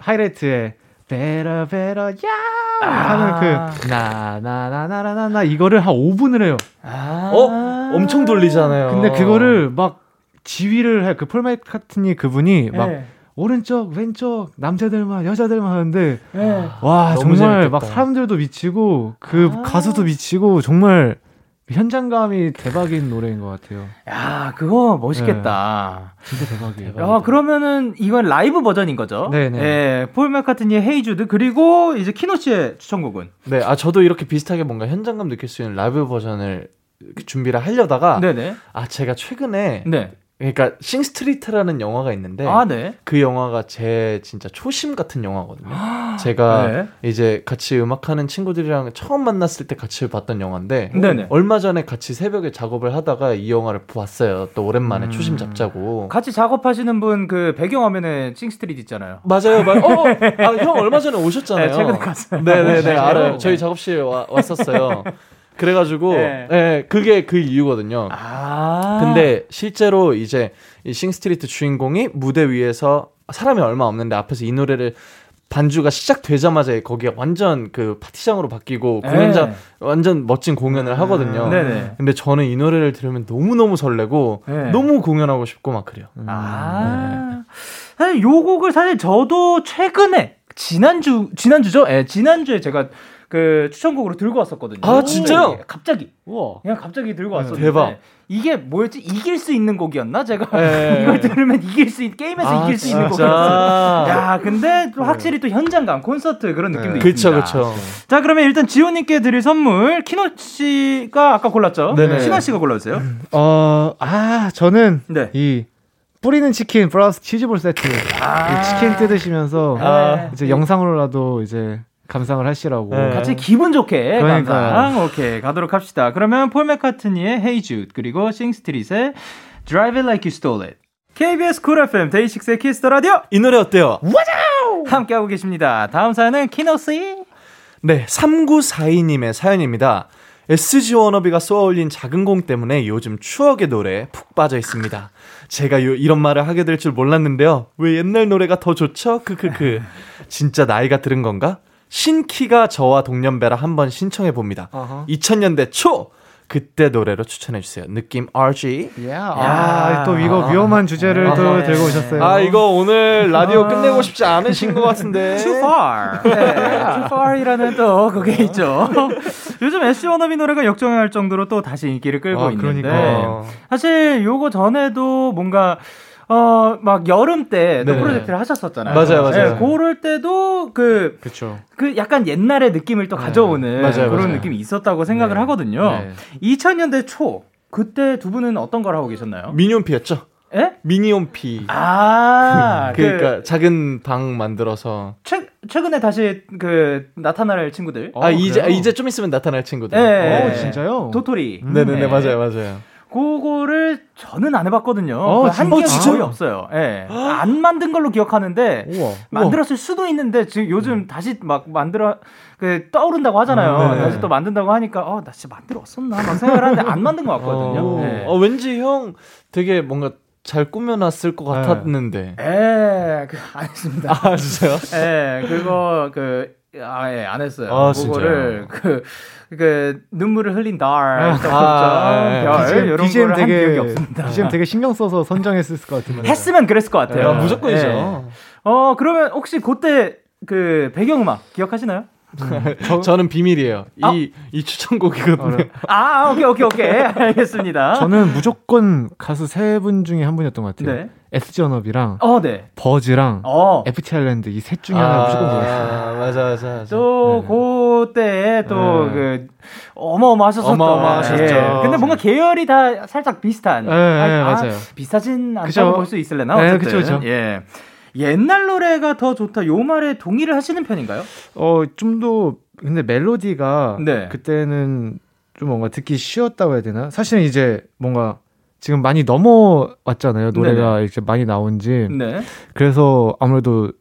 베라 베라 야 아. 하는 그 나나나나나나 이거를 한 5분을 해요. 아. 어? 엄청 돌리잖아요 근데 그거를 막 지휘를 해. 그 폴 맥카트니 그분이 막 네. 오른쪽 왼쪽 남자들만 여자들만 하는데 네. 와 정말 재밌겠다. 막 사람들도 미치고 그 아. 가수도 미치고 정말 현장감이 대박인 노래인 것 같아요. 야, 그거 멋있겠다. 진짜 대박이에요. 야, 그러면은 이건 라이브 버전인 거죠? 네네. 예, 폴 맥카트니의 Hey Jude 그리고 이제 키노 씨의 추천곡은 네, 아 저도 이렇게 비슷하게 뭔가 현장감 느낄 수 있는 라이브 버전을 준비를 하려다가 네네. 아 제가 최근에 네. 그러니까 Sing Street라는 영화가 있는데 아, 네. 그 영화가 제 진짜 초심 같은 영화거든요. 제가 네. 이제 같이 음악하는 친구들이랑 처음 만났을 때 같이 봤던 영화인데 네네. 얼마 전에 같이 새벽에 작업을 하다가 이 영화를 보았어요. 또 오랜만에 음. 초심 잡자고. 같이 작업하시는 분 그 배경화면에 Sing Street 있잖아요. 맞아요, 맞아요. 어, 아, 형 얼마 전에 오셨잖아요. 네, 최근에 갔어요. 네네네, 진짜요? 알아요. 저희 작업실에 와, 왔었어요. 그래가지고, 네. 네. 그게 그 이유거든요. 아. 근데 실제로 이제 이 싱스트리트 주인공이 무대 위에서 사람이 얼마 없는데 앞에서 이 노래를 반주가 시작되자마자 거기에 완전 그 파티장으로 바뀌고 네. 공연장 완전 멋진 공연을 하거든요. 네네. 근데 저는 이 노래를 들으면 너무 너무 설레고 네. 너무 공연하고 싶고 막 그래요. 아. 사실 요 곡을 사실 저도 최근에 지난주 지난주죠? 예, 지난주에 제가 그 추천곡으로 들고 왔었거든요. 아, 진짜요? 갑자기. 우와. 그냥 갑자기 들고 왔었는데 대박. 이게 뭐였지? 이길 수 있는 곡이었나? 제가 네. 이걸 들으면 이길 수 있, 게임에서 아, 이길 수 있는? 곡이었어요. 야, 근데 또 확실히 또 현장감, 콘서트 그런 느낌도 그쵸, 있습니다. 그쵸. 자, 그러면 일단 지호님께 드릴 선물 키노 씨가 아까 골랐죠? 네네. 신화 씨가 골라주세요. 어, 아, 저는 네. 이 뿌리는 치킨 플러스 치즈볼 세트 아. 이 치킨 뜯으시면서 아. 이제 영상으로라도 이제 감상을 하시라고. 네. 같이 기분 좋게 그러니까요. 감상 오케이 가도록 합시다. 그러면 폴 맥카트니의 Hey Jude 그리고 Sing Street의 Drive It Like You Stole It. KBS 쿨 FM 데이식스의 Kiss the Radio 이 노래 어때요? 함께하고 계십니다. 다음 사연은 키노 씨. 네, 3942님의 사연입니다. SG 워너비가 쏘아올린 작은 공 때문에 요즘 추억의 노래에 푹 빠져 있습니다. 제가 요, 이런 말을 하게 될 줄 몰랐는데요. 왜 옛날 노래가 더 좋죠? 크크크. 진짜 나이가 들은 건가? 신키가 저와 동년배라 한번 신청해 봅니다. 어허. 2000년대 초 그때 노래로 추천해 주세요. 느낌 RG. 아, 또 이거 위험한 주제를 또 아, 들고 오셨어요. 아 이거 오늘 라디오 끝내고 싶지 않으신 것 같은데. Too far. 네, too far이라는 또 그게 있죠. 요즘 SG 워너비 노래가 역정할 정도로 또 다시 인기를 끌고 아, 있는데 그러니까. 사실 요거 전에도 뭔가 어 막 여름 때또 네. 프로젝트를 하셨었잖아요. 맞아요, 맞아요. 네, 그럴 때도 그 그렇죠. 그 약간 옛날의 느낌을 또 가져오는 맞아요, 그런 맞아요. 느낌이 있었다고 생각을 네. 하거든요. 네. 2000년대 초 그때 두 분은 어떤 걸 하고 계셨나요? 미니홈피였죠? 예? 미니홈피. 아, 그러니까 그 작은 방 만들어서 최, 최근에 다시 그 나타날 친구들. 어, 아 이제 그래요? 이제 좀 있으면 나타날 친구들. 네. 어, 진짜요? 도토리. 네네네 네. 맞아요 맞아요. 그거를 저는 안 해봤거든요. 어, 한 진짜요? 거의 없어요. 예. 안 만든 걸로 기억하는데 우와. 만들었을 수도 있는데 지금 요즘 다시 막 만들어 그 떠오른다고 하잖아요. 네. 다시 또 만든다고 하니까 어나 진짜 만들었었나 막 생각을 하는데 안 만든 것 같거든요. 어. 예. 어 왠지 형 되게 뭔가 잘 꾸며놨을 것 같았는데. 예, 그, 안 했습니다. 아 진짜요? 예, 그거 그 아, 예, 안 했어요. 아, 그거를 그, 그 눈물을 흘린 달, 또 아, 예. 별 BGM, 이런 BGM 거를 한 기억이 되게 없습니다. BGM 되게 신경 써서 선정했을 것 같은데. 했으면 그랬을 것 같아요. 아, 무조건이죠. 예. 어, 그러면 혹시 그때 그 배경음악 기억하시나요? 저 는 비밀이에요. 아. 이이 추천곡이거든요. 아, 오케이, 오케이, 오케이. 알겠습니다. 저는 무조건 가수 세 분 중에 한 분이었던 것 같아요. 네. SG 언업이랑 어, 네. 버즈랑 어. FT 아일랜드 이 셋 중에 하나 무조건. 아, 맞아 맞아 맞아. 또, 그때 또, 네. 그, 어마어마하셨었던. 어마어마하셨죠. 예. 근데 뭔가 계열이 다 살짝 비슷한. 네, 네, 아, 맞아요. 비슷하진 않다고. 볼 수 있을래나? 네, 어쨌든. 그죠, 그죠. 예. 옛날 노래가 더 좋다. 요 말에 동의를 하시는 편인가요? 어, 좀 더 근데 멜로디가 네. 그때는 좀 뭔가 듣기 쉬웠다고 해야 되나? 사실은 이제 뭔가 지금 많이 넘어왔잖아요. 노래가 이제 많이 나온지. 네. 그래서 아무래도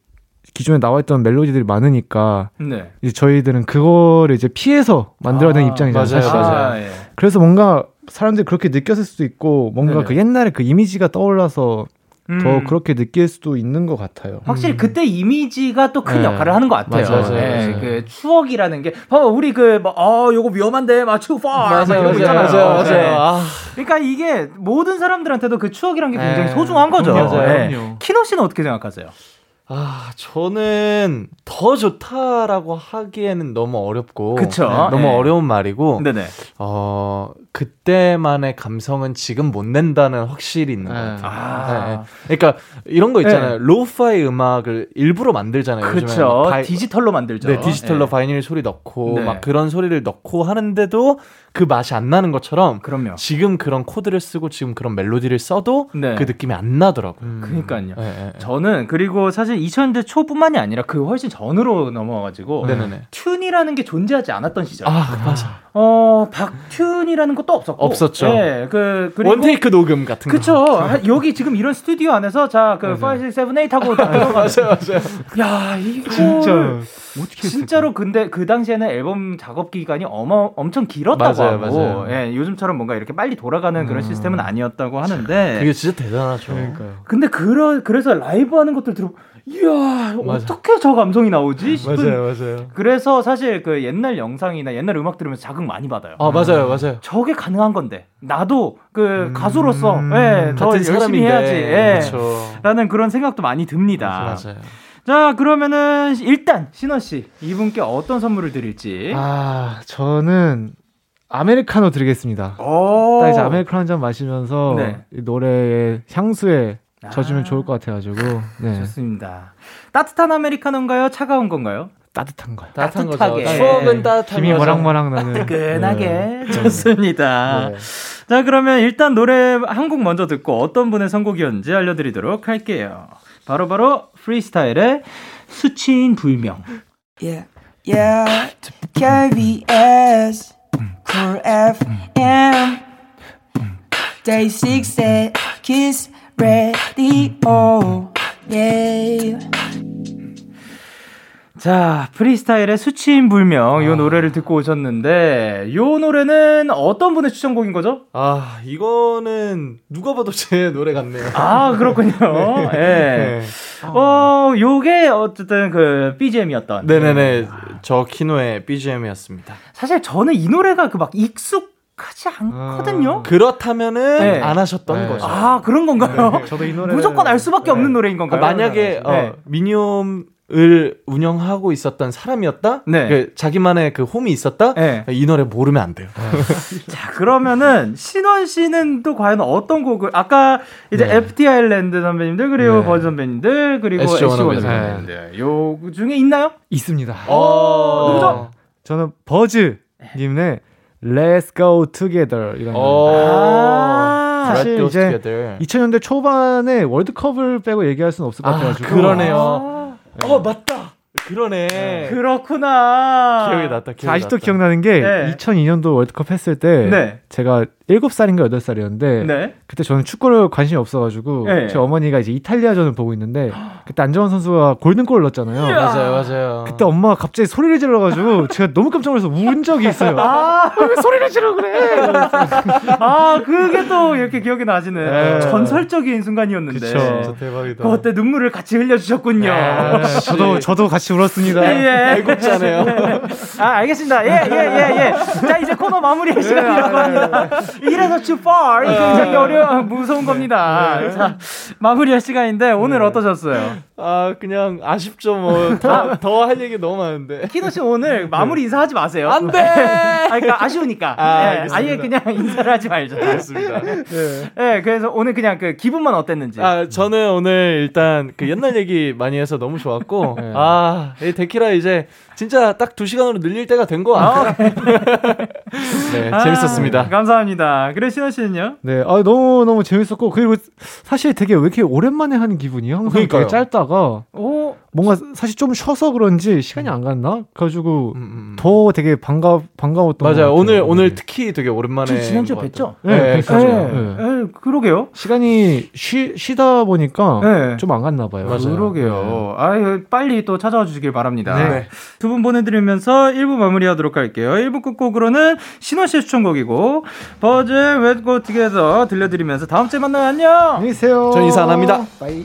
기존에 나와있던 멜로디들이 많으니까 네. 이제 저희들은 그거를 이제 피해서 만들어낸 아, 입장이잖아요. 맞아요, 사실. 맞아요. 아, 예. 그래서 뭔가 사람들이 그렇게 느꼈을 수도 있고 뭔가 네네. 그 옛날에 그 이미지가 떠올라서 더 음. 그렇게 느낄 수도 있는 것 같아요. 확실히 그때 이미지가 또큰 네. 역할을 하는 것 같아요. 맞아요, 맞아요, 예, 맞아요. 그 추억이라는 게, 봐봐, 우리 그, 뭐, 어, 요거 위험한데, 막, too far. 막 맞아요 맞아요 있잖아요. 맞아요 맞아요. 예. 아, 그러니까 이게 모든 사람들한테도 그 추억이란 게 굉장히 네. 소중한 거죠. 예. 그럼요. 키노 씨는 어떻게 생각하세요? 아, 저는 더 좋다라고 하기에는 너무 어렵고. 그쵸. 네, 너무 네. 어려운 말이고. 네네. 어, 그때만의 감성은 지금 못 낸다는 확실히 있는 것 네. 같아요. 아. 네, 네. 그러니까 이런 거 있잖아요. lo-fi 음악을 일부러 만들잖아요. 그렇죠. 바이- 디지털로 만들죠. 네, 디지털로 예. vinyl 소리 넣고 네. 막 그런 소리를 넣고 하는데도 그 맛이 안 나는 것처럼 그럼요. 지금 그런 코드를 쓰고 지금 그런 멜로디를 써도 네. 그 느낌이 안 나더라고요. 그러니까요. 네, 네, 네. 저는 그리고 사실 2000년대 초뿐만이 아니라 그 훨씬 전으로 넘어가가지고 네네네. tune이라는 게 존재하지 않았던 시절. 아, 맞아. 어 박tune이라는 것도 없었고. 없었죠. 네, 그 그리고 one take 녹음 같은 거. 그쵸. 하- 여기 지금 이런 스튜디오 안에서 자, 그 5, 6, 7, 8 하고 맞아요, 맞아요. 야, 이거 진짜 어떻게 진짜로 근데 그 당시에는 앨범 작업 기간이 어마 엄청 길었다고 맞아요, 하고 맞아요. 예, 요즘처럼 뭔가 이렇게 빨리 돌아가는 그런 시스템은 아니었다고 하는데 그게 진짜 대단하죠. 그러니까요. 근데 그러, 그래서 라이브 하는 것들 들어 이야 맞아. 어떻게 저 감성이 나오지 싶은 맞아요. 그래서 사실 그 옛날 영상이나 옛날 음악 들으면서 자극 많이 받아요. 아, 맞아요, 맞아요. 저게 가능한 건데 나도 그 가수로서 음, 예, 더 같은 열심히. 해야지 예. 그렇죠. 라는 그런 생각도 많이 듭니다. 맞아요. 자 그러면은 일단 신원 씨 이분께 어떤 선물을 드릴지. 아, 저는 아메리카노 드리겠습니다. 오. 딱 이제 아메리카노 한 잔 마시면서 네. 이 노래의 향수에 젖으면 아. 좋을 것 같아가지고 네. 좋습니다. 따뜻한 아메리카노인가요? 차가운 건가요? 따뜻한 거요. 따뜻한 따뜻하게. 거죠. 추억은 따뜻한 김이 거죠. 모락모락 나는 뜨끈하게 네. 좋습니다. 네. 자 그러면 일단 노래 한 곡 먼저 듣고 어떤 분의 선곡이었는지 알려드리도록 할게요. 바로 바로 프리스타일의 수치인 불명. Yeah, yeah. KBS, Cool FM, Day 6 at Kiss Radio. Yeah. 자, 프리스타일의 수치인 불명 이 노래를 듣고 오셨는데 이 노래는 어떤 분의 추천곡인 거죠? 아, 이거는 누가 봐도 제 노래 같네요. 아, 그렇군요. 예. 네. 어, 요게 어쨌든 그 BGM이었던. 네네네. 저 키노의 BGM이었습니다. 사실 저는 이 노래가 그 막 익숙 하지 않거든요. 그렇다면은 네. 안 하셨던 네. 거죠. 아, 그런 건가요? 저도 이 노래 무조건 알 수밖에 없는 노래인 아, 건가요? 만약에 네. 어, 미니홈 을 운영하고 있었던 사람이었다? 네. 그 자기만의 그 홈이 있었다? 네. 이 노래 모르면 안 돼요. 자, 그러면 신원 씨는 또 과연 어떤 곡을 아까 이제 네. FT 아일랜드 선배님들 그리고 네. 버즈 선배님들 그리고 SG SG 원 원어블 선배님들 요 중에 있나요? 있습니다. 어, 누구죠? 저는 버즈 님의 Let's Go Together 이런 어. 아, Let's 사실 Go 이제 Together. 2000년대 초반에 월드컵을 빼고 얘기할 수는 없을 것 아, 같아가지고 그러네요. 어, 맞다. 그러네. 그렇구나. 기억이 났다. 기억이 아직도 났다. 기억나는 게 네. 2002년도 월드컵 했을 때 네. 제가 7살인가 8살이었는데 네. 그때 저는 축구를 관심이 없어가지고 네. 제 어머니가 이제 이탈리아전을 보고 있는데 그때 안정환 선수가 골든골을 넣었잖아요. 맞아요, 맞아요. 그때 엄마가 갑자기 소리를 질러가지고 제가 너무 깜짝 놀라서 운 적이 있어요. 아, 왜 소리를 지르 그래? 아, 그게 또 이렇게 기억이 나시는 네. 전설적인 순간이었는데. 그쵸. 진짜 대박이다. 그때 눈물을 같이 흘려주셨군요. 네, 저도 저도 같이 울었습니다. 예, 예. 애국자네요. 아, 알겠습니다. 예, 예, 예, 예. 자, 이제 코너 마무리할 시간이라고 합니다. 이래서 too far. 굉장히 어려운, 무서운 겁니다. 자, 마무리할 시간인데, 오늘 어떠셨어요? 아, 그냥 아쉽죠, 뭐. 더, 더할 얘기 너무 많은데. 키노 씨 오늘 마무리 인사하지 마세요. 안 돼! 아, 그러니까 아쉬우니까. 아, 예, 그냥 인사를 하지 말자. 알겠습니다. 예, 그래서 오늘 그냥 그 기분만 어땠는지. 아, 저는 오늘 일단 그 옛날 얘기 많이 해서 너무 좋았고, 네. 아, 이 데키라 이제 진짜 딱 두 시간으로 늘릴 때가 된것 같아요. 네, 아, 재밌었습니다. 감사합니다. 그래, 신원 씨는요? 네, 아, 너무 너무 재밌었고 그리고 사실 되게 왜 이렇게 오랜만에 하는 기분이야? 항상 그러니까요. 되게 짧다가 오, 뭔가 사실 좀 쉬어서 그런지 시간이 안 갔나? 그래가지고 음, 음. 더 되게 반가 반가웠던 것 맞아요. 같아요. 오늘, 네. 오늘 특히 되게 오랜만에. 것 뵀죠? 네, 네. 그렇죠. 네. 예, 그러게요. 시간이 쉬, 쉬다 보니까 네. 좀안 갔나 봐요. 맞아요. 그러게요. 아유, 빨리 또 찾아와 주시길 바랍니다. 네. 두분 보내드리면서 1부 마무리하도록 할게요. 1부 끝곡으로는 신원 씨의 추천곡이고, 버즈 Go Together 들려드리면서 다음 주에 만나요. 안녕! 안녕히 계세요. 전 인사 안 합니다. 빠이.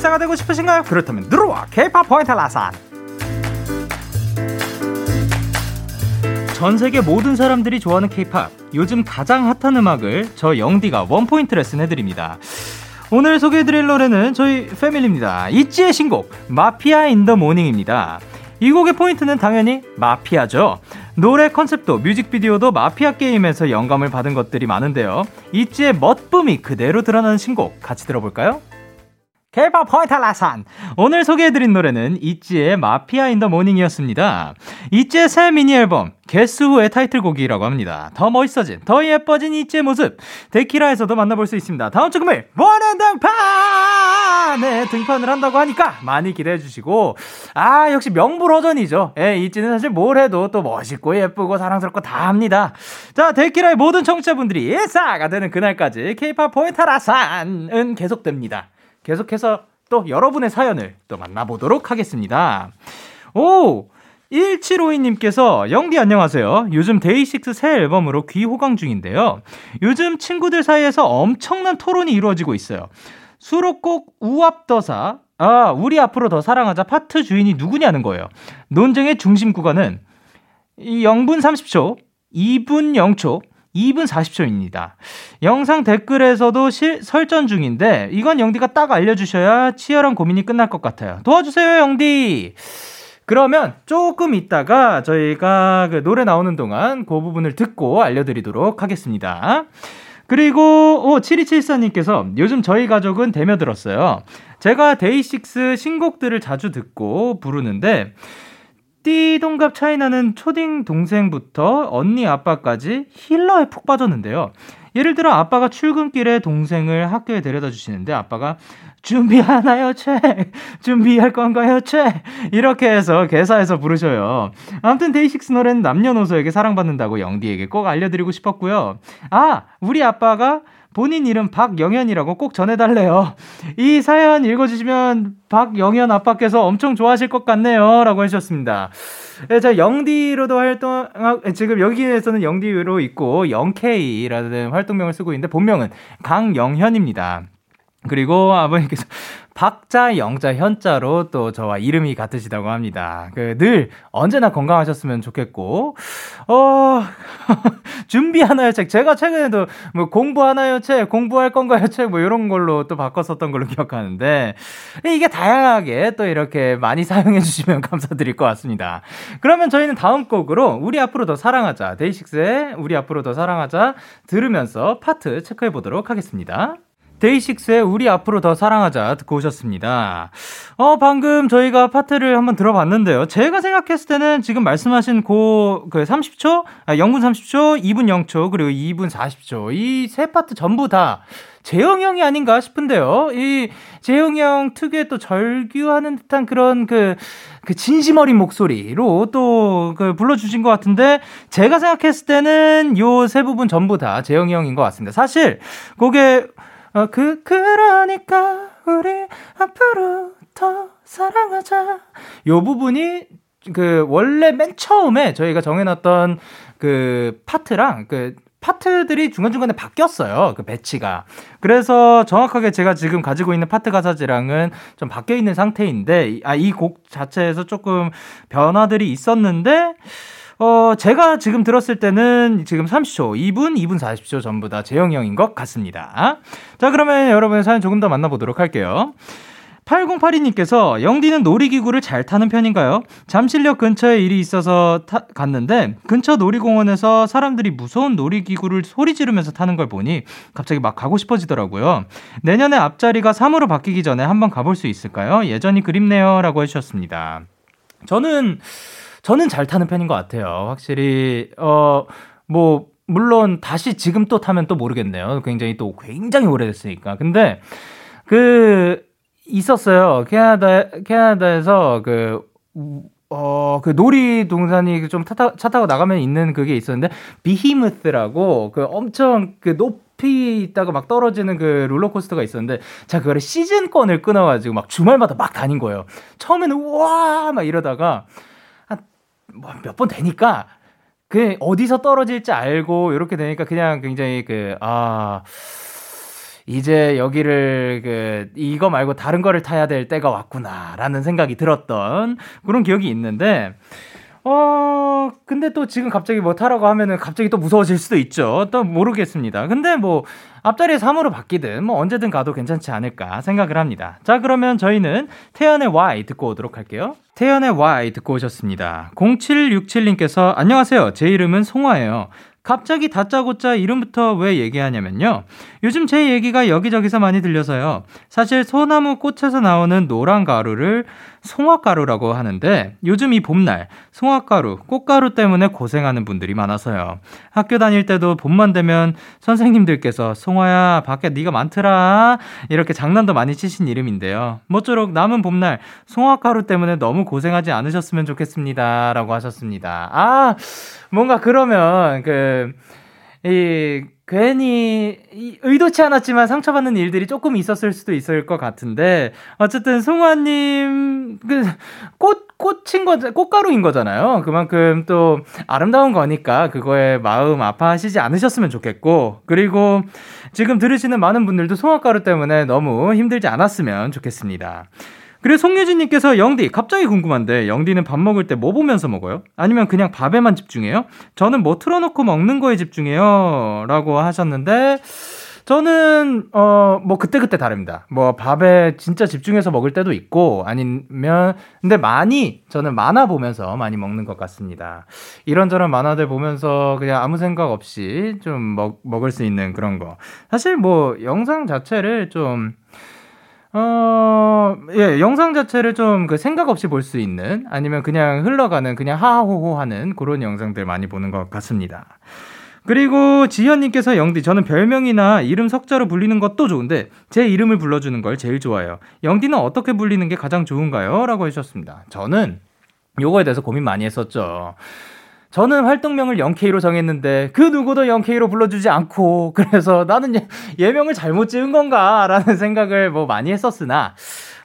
인싸가 되고 싶으신가요? 그렇다면 들어와 K-pop 포인트 레슨. 전 세계 모든 사람들이 좋아하는 K-pop 요즘 가장 핫한 음악을 저 영디가 one point lesson 해드립니다. 오늘 소개해드릴 노래는 저희 패밀리입니다. 있지의 신곡 Mafia In the morning입니다. 이 곡의 포인트는 당연히 마피아죠. 노래 컨셉도 뮤직비디오도 마피아 게임에서 영감을 받은 것들이 많은데요. 있지의 멋쁨이 그대로 드러나는 신곡 같이 들어볼까요? K-pop 포인트 레슨. 오늘 소개해드린 노래는 있지의 Mafia In the morning이었습니다. 있지의 새 미니 앨범 Guess Who의 타이틀곡이라고 합니다. 더 멋있어진, 더 예뻐진 있지의 모습 데키라에서도 만나볼 수 있습니다. 다음 주 금요일 원앤 등판에 등판을 한다고 하니까 많이 기대해 주시고 아 역시 명불허전이죠. 예, 있지는 사실 뭘 해도 또 멋있고 예쁘고 사랑스럽고 다 합니다. 자 데키라의 모든 청취자분들이 인싸가 되는 그날까지 K-pop 포인트 레슨은 계속됩니다. 계속해서 또 여러분의 사연을 또 만나보도록 하겠습니다. 오! 1752님께서 영디 안녕하세요. 요즘 데이식스 새 앨범으로 귀호강 중인데요. 요즘 친구들 사이에서 엄청난 토론이 이루어지고 있어요. 수록곡 우앞더사 아, 우리 앞으로 더 사랑하자 파트 주인이 누구냐는 거예요. 논쟁의 중심 구간은 이 0분 30초, 2분 0초, 2분 40초입니다. 영상 댓글에서도 실, 설전 중인데 이건 영디가 딱 알려주셔야 치열한 고민이 끝날 것 같아요. 도와주세요, 영디. 그러면 조금 있다가 저희가 그 노래 나오는 동안 그 부분을 듣고 알려드리도록 하겠습니다. 그리고 오 7274님께서 요즘 저희 가족은 대며 들었어요. 제가 데이식스 신곡들을 자주 듣고 부르는데 띠동갑 차이 나는 초딩 동생부터 언니 아빠까지 Healer에 푹 빠졌는데요. 예를 들어 아빠가 출근길에 동생을 학교에 데려다 주시는데 아빠가 준비하나요, 책? 준비할 건가요, 책? 이렇게 해서 개사해서 부르셔요. 아무튼 데이식스 노래는 남녀노소에게 사랑받는다고 영디에게 꼭 알려드리고 싶었고요. 아, 우리 아빠가 본인 이름 박영현이라고 꼭 전해달래요. 이 사연 읽어주시면 박영현 아빠께서 엄청 좋아하실 것 같네요. 라고 해주셨습니다. 네, 자, 영디로도 활동, 지금 여기에서는 영디로 있고, 영케이라는 활동명을 쓰고 있는데, 본명은 강영현입니다. 그리고 아버님께서 박자, 영자, 현자로 또 저와 이름이 같으시다고 합니다. 그 늘 언제나 건강하셨으면 좋겠고, 어, 준비 하나요 책. 제가 최근에도 뭐 공부 하나요 책, 공부할 건가요 책, 뭐 이런 걸로 또 바꿨었던 걸로 기억하는데, 이게 다양하게 또 이렇게 많이 사용해 주시면 감사드릴 것 같습니다. 그러면 저희는 다음 곡으로 우리 앞으로 더 사랑하자, 데이식스의 우리 앞으로 더 사랑하자 들으면서 파트 체크해 보도록 하겠습니다. 데이식스의 우리 앞으로 더 사랑하자 듣고 오셨습니다. 어, 방금 저희가 파트를 한번 들어봤는데요. 제가 생각했을 때는 지금 말씀하신 고, 그 30초, 아, 0분 30초, 2분 0초, 그리고 2분 40초. 이 세 파트 전부 다 재영 형이 아닌가 싶은데요. 이 재영 형 특유의 또 절규하는 듯한 그런 그, 그 진심 어린 목소리로 또 그 불러주신 것 같은데 제가 생각했을 때는 요 세 부분 전부 다 재영이 형인 것 같습니다. 사실 곡에 어, 그, 그러니까, 우리 앞으로 더 사랑하자. 요 부분이, 그, 원래 맨 처음에 저희가 정해놨던 그 파트랑 그, 파트들이 중간중간에 바뀌었어요. 그 배치가. 그래서 정확하게 제가 지금 가지고 있는 파트 가사지랑은 좀 바뀌어 있는 상태인데, 아, 이 곡 자체에서 조금 변화들이 있었는데, 어, 제가 지금 들었을 때는 지금 30초, 2분, 2분 40초 전부 다 제형이 형인 것 같습니다. 자, 그러면 여러분의 사연 조금 더 만나보도록 할게요. 8082님께서 영디는 놀이기구를 잘 타는 편인가요? 잠실역 근처에 일이 있어서 타- 갔는데 근처 놀이공원에서 사람들이 무서운 놀이기구를 소리 지르면서 타는 걸 보니 갑자기 막 가고 싶어지더라고요. 내년에 앞자리가 3으로 바뀌기 전에 한번 가볼 수 있을까요? 예전이 그립네요. 라고 해주셨습니다. 저는, 저는 잘 타는 편인 것 같아요. 확실히, 어, 뭐, 물론 다시 지금 또 타면 또 모르겠네요. 굉장히 또 굉장히 오래됐으니까. 근데 그 있었어요. 캐나다 캐나다에서 그 어, 그 놀이 동산이 좀 타, 타, 차 타고 나가면 있는 그게 있었는데, 비히무스라고 그 엄청 그 높이 있다가 막 떨어지는 그 롤러코스터가 있었는데, 제가 그거를 시즌권을 끊어가지고 막 주말마다 막 다닌 거예요. 처음에는 우와! 막 이러다가, 한, 뭐 몇 번 되니까, 그 어디서 떨어질지 알고 이렇게 되니까 그냥 굉장히 그 아 이제 여기를 그 이거 말고 다른 거를 타야 될 때가 왔구나라는 생각이 들었던 그런 기억이 있는데 어 근데 또 지금 갑자기 뭐 타라고 하면은 갑자기 또 무서워질 수도 있죠. 또 모르겠습니다. 근데 뭐 앞자리에 3으로 바뀌든 뭐 언제든 가도 괜찮지 않을까 생각을 합니다. 자 그러면 저희는 태연의 Y 듣고 오도록 할게요. 태연의 Y 듣고 오셨습니다. 0767님께서 안녕하세요. 제 이름은 송화예요. 갑자기 다짜고짜 이름부터 왜 얘기하냐면요. 요즘 제 얘기가 여기저기서 많이 들려서요. 사실 소나무 꽃에서 나오는 노란 가루를 송화가루라고 하는데 요즘 이 봄날 송화가루, 꽃가루 때문에 고생하는 분들이 많아서요. 학교 다닐 때도 봄만 되면 선생님들께서 송화야 밖에 네가 많더라 이렇게 장난도 많이 치신 이름인데요. 모쪼록 남은 봄날 송화가루 때문에 너무 고생하지 않으셨으면 좋겠습니다라고 하셨습니다. 아 뭔가 그러면 그이 괜히 이 의도치 않았지만 상처받는 일들이 조금 있었을 수도 있을 것 같은데 어쨌든 송화님 그꽃 꽃인 거 꽃가루인 거잖아요. 그만큼 또 아름다운 거니까 그거에 마음 아파하시지 않으셨으면 좋겠고 그리고 지금 들으시는 많은 분들도 송화가루 때문에 너무 힘들지 않았으면 좋겠습니다. 그리고 송유진님께서 영디 갑자기 궁금한데 영디는 밥 먹을 때 뭐 보면서 먹어요? 아니면 그냥 밥에만 집중해요? 저는 뭐 틀어놓고 먹는 거에 집중해요라고 하셨는데 저는 어 뭐 그때 그때 다릅니다. 뭐 밥에 진짜 집중해서 먹을 때도 있고 아니면 근데 많이 저는 만화 보면서 많이 먹는 것 같습니다. 이런저런 만화들 보면서 그냥 아무 생각 없이 좀 먹, 먹을 수 있는 그런 거. 사실 뭐 영상 자체를 좀 어, 예, 영상 자체를 좀 그 생각 없이 볼 수 있는 아니면 그냥 흘러가는 그냥 하하호호 하는 그런 영상들 많이 보는 것 같습니다. 그리고 지현님께서 영디, 저는 별명이나 이름 석자로 불리는 것도 좋은데 제 이름을 불러주는 걸 제일 좋아해요. 영디는 어떻게 불리는 게 가장 좋은가요? 라고 해주셨습니다. 저는 요거에 대해서 고민 많이 했었죠. 저는 활동명을 0K로 정했는데 그 누구도 0K로 불러주지 않고 그래서 나는 예- 예명을 잘못 지은 건가라는 생각을 뭐 많이 했었으나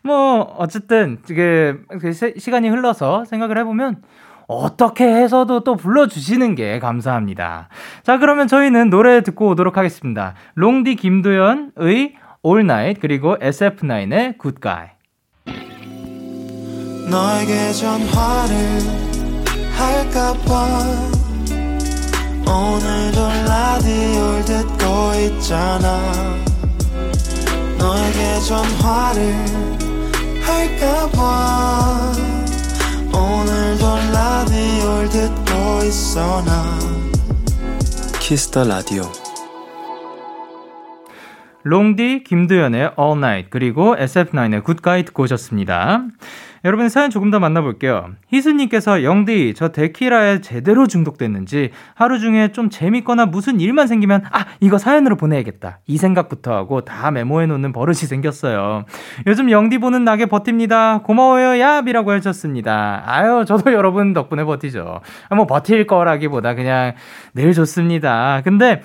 뭐 어쨌든 그, 그 시- 시간이 흘러서 생각을 해보면 어떻게 해서도 또 불러주시는 게 감사합니다. 자 그러면 저희는 노래 듣고 오도록 하겠습니다. 롱디 김도연의 All Night 그리고 SF9의 Good Guy. 할까봐 오늘도 라디오를 듣고 있잖아. 너에게 전화를 할까봐 오늘도 라디오를 듣고 있어 나. Kiss the Radio. 롱디 김도연의 All Night 그리고 SF9의 Good Guy 듣고 오셨습니다. 여러분 사연 조금 더 만나볼게요. 희수님께서 영디 저 데키라에 제대로 중독됐는지 하루 중에 좀 재밌거나 무슨 일만 생기면 아 이거 사연으로 보내야겠다 이 생각부터 하고 다 메모해 놓는 버릇이 생겼어요. 요즘 영디 보는 낙에 버팁니다. 고마워요 얍이라고 해주셨습니다. 아유 저도 여러분 덕분에 버티죠. 아, 뭐 버틸 거라기보다 그냥 늘 좋습니다. 근데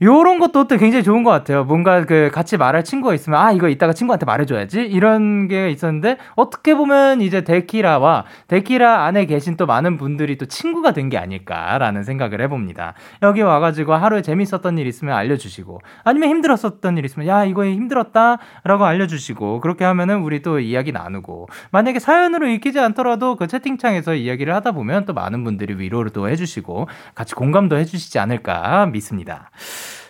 요런 것도 또 굉장히 좋은 것 같아요. 뭔가 그 같이 말할 친구가 있으면 아 이거 이따가 친구한테 말해줘야지 이런 게 있었는데 어떻게 보면 이제 데키라와 데키라 안에 계신 또 많은 분들이 또 친구가 된 게 아닐까라는 생각을 해봅니다. 여기 와가지고 하루에 재밌었던 일 있으면 알려주시고 아니면 힘들었었던 일 있으면 야 이거 힘들었다라고 알려주시고 그렇게 하면은 우리 또 이야기 나누고 만약에 사연으로 읽히지 않더라도 그 채팅창에서 이야기를 하다 보면 또 많은 분들이 위로를 또 해주시고 같이 공감도 해주시지 않을까 믿습니다.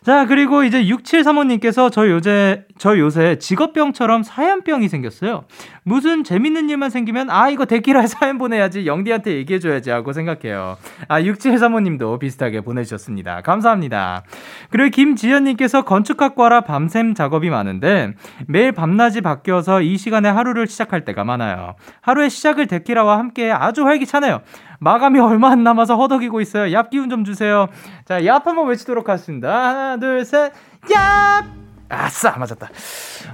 자, 그리고 이제 6735님께서 저 요새, 저 요새 직업병처럼 사연병이 생겼어요. 무슨 재밌는 일만 생기면, 아, 이거 데키라에 사연 보내야지, 영디한테 얘기해줘야지 하고 생각해요. 아, 6735님도 비슷하게 보내주셨습니다. 감사합니다. 그리고 김지연님께서 건축학과라 밤샘 작업이 많은데, 매일 밤낮이 바뀌어서 이 시간에 하루를 시작할 때가 많아요. 하루의 시작을 데키라와 함께 아주 활기차네요. 마감이 얼마 안 남아서 허덕이고 있어요. 얍 기운 좀 주세요. 자, 얍 한번 외치도록 하겠습니다. 하나, 둘, 셋, 얍! 아싸! 맞았다.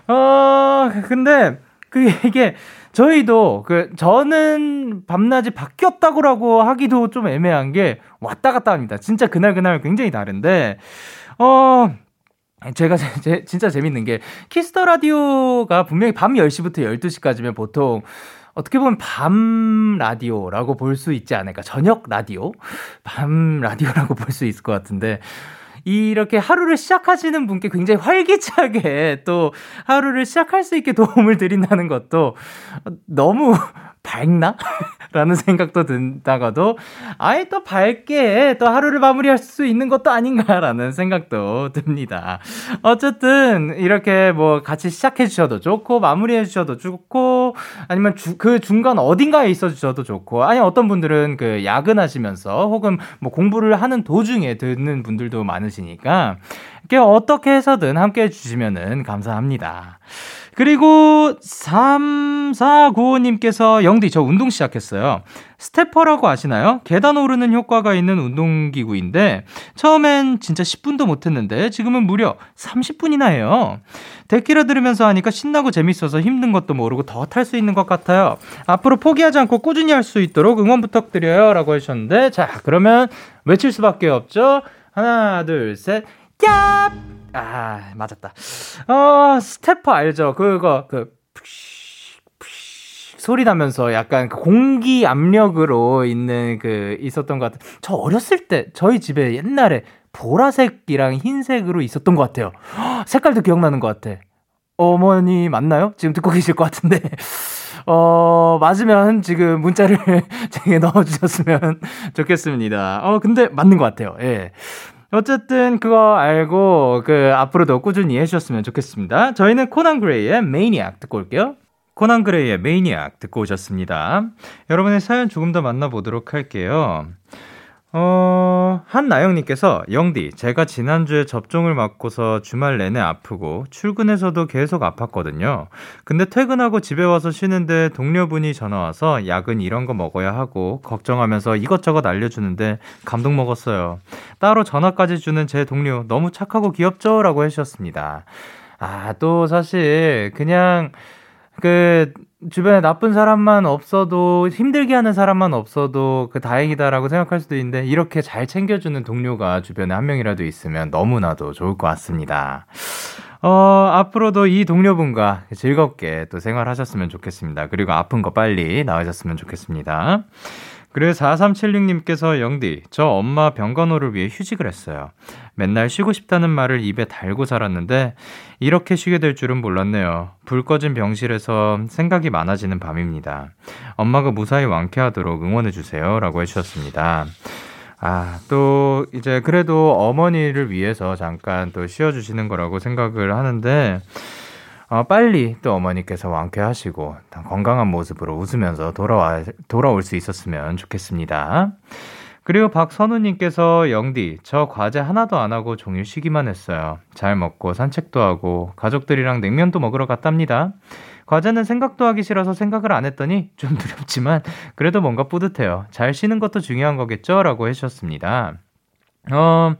어, 근데, 그, 이게, 저희도, 그, 저는 밤낮이 바뀌었다고라고 하기도 좀 애매한 게, 왔다 갔다 합니다. 진짜 그날그날 굉장히 다른데, 어, 제가 제, 제- 진짜 재밌는 게 Kiss the Radio가 분명히 밤 10시부터 12시까지면 보통 어떻게 보면 밤 라디오라고 볼 수 있지 않을까? 저녁 라디오? 밤 라디오라고 볼 수 있을 것 같은데 이렇게 하루를 시작하시는 분께 굉장히 활기차게 또 하루를 시작할 수 있게 도움을 드린다는 것도 너무 밝나? 라는 생각도 든다가도 아예 또 밝게 또 하루를 마무리할 수 있는 것도 아닌가라는 생각도 듭니다. 어쨌든 이렇게 뭐 같이 시작해 주셔도 좋고 마무리해 주셔도 좋고 아니면 주, 그 중간 어딘가에 있어 주셔도 좋고 아니 어떤 분들은 그 야근하시면서 혹은 뭐 공부를 하는 도중에 듣는 분들도 많으시니까 이렇게 어떻게 해서든 함께 해 주시면은 감사합니다. 그리고 3495님께서 영디 저 운동 시작했어요. 스테퍼라고 아시나요? 계단 오르는 효과가 있는 운동기구인데 처음엔 진짜 10분도 못했는데 지금은 무려 30분이나 해요. 데키라 들으면서 하니까 신나고 재밌어서 힘든 것도 모르고 더 탈 수 있는 것 같아요. 앞으로 포기하지 않고 꾸준히 할 수 있도록 응원 부탁드려요. 라고 하셨는데 자 그러면 외칠 수밖에 없죠. 하나 둘 셋. 얍! 아 맞았다. 어 스테퍼 알죠? 그거 그 소리 나면서 약간 그 공기 압력으로 있는 그 있었던 것 같아요. 저 어렸을 때 저희 집에 옛날에 보라색이랑 흰색으로 있었던 것 같아요. 헉, 색깔도 기억나는 것 같아. 어머니 맞나요? 지금 듣고 계실 것 같은데. 어, 맞으면 지금 문자를 제게 넣어주셨으면 좋겠습니다. 어, 근데 맞는 것 같아요. 예. 어쨌든 그거 알고 그 앞으로도 꾸준히 해주셨으면 좋겠습니다. 저희는 코난 그레이의 매니악 듣고 올게요. 코난 그레이의 매니악 듣고 오셨습니다. 여러분의 사연 조금 더 만나보도록 할게요. 어, 한나영님께서, 영디, 제가 지난주에 접종을 맞고서 주말 내내 아프고, 출근해서도 계속 아팠거든요. 근데 퇴근하고 집에 와서 쉬는데 동료분이 전화와서 약은 이런 거 먹어야 하고, 걱정하면서 이것저것 알려주는데 감동 먹었어요. 따로 전화까지 주는 제 동료, 너무 착하고 귀엽죠? 라고 해주셨습니다. 아, 또 사실, 그냥, 그, 주변에 나쁜 사람만 없어도 힘들게 하는 사람만 없어도 그 다행이다라고 생각할 수도 있는데 이렇게 잘 챙겨주는 동료가 주변에 한 명이라도 있으면 너무나도 좋을 것 같습니다. 어, 앞으로도 이 동료분과 즐겁게 또 생활하셨으면 좋겠습니다. 그리고 아픈 거 빨리 나으셨으면 좋겠습니다. 그리고 4376님께서 영디, 저 엄마 병간호를 위해 휴직을 했어요. 맨날 쉬고 싶다는 말을 입에 달고 살았는데 이렇게 쉬게 될 줄은 몰랐네요. 불 꺼진 병실에서 생각이 많아지는 밤입니다. 엄마가 무사히 완쾌하도록 응원해주세요. 라고 해주셨습니다. 아, 또, 이제, 그래도 어머니를 위해서 잠깐 또 쉬어주시는 거라고 생각을 하는데, 어, 빨리 또 어머니께서 완쾌하시고, 건강한 모습으로 웃으면서 돌아와, 돌아올 수 있었으면 좋겠습니다. 그리고 박선우님께서 영디, 저 과제 하나도 안 하고 종일 쉬기만 했어요. 잘 먹고 산책도 하고, 가족들이랑 냉면도 먹으러 갔답니다. 과제는 생각도 하기 싫어서 생각을 안 했더니 좀 두렵지만 그래도 뭔가 뿌듯해요. 잘 쉬는 것도 중요한 거겠죠? 라고 해주셨습니다. 어,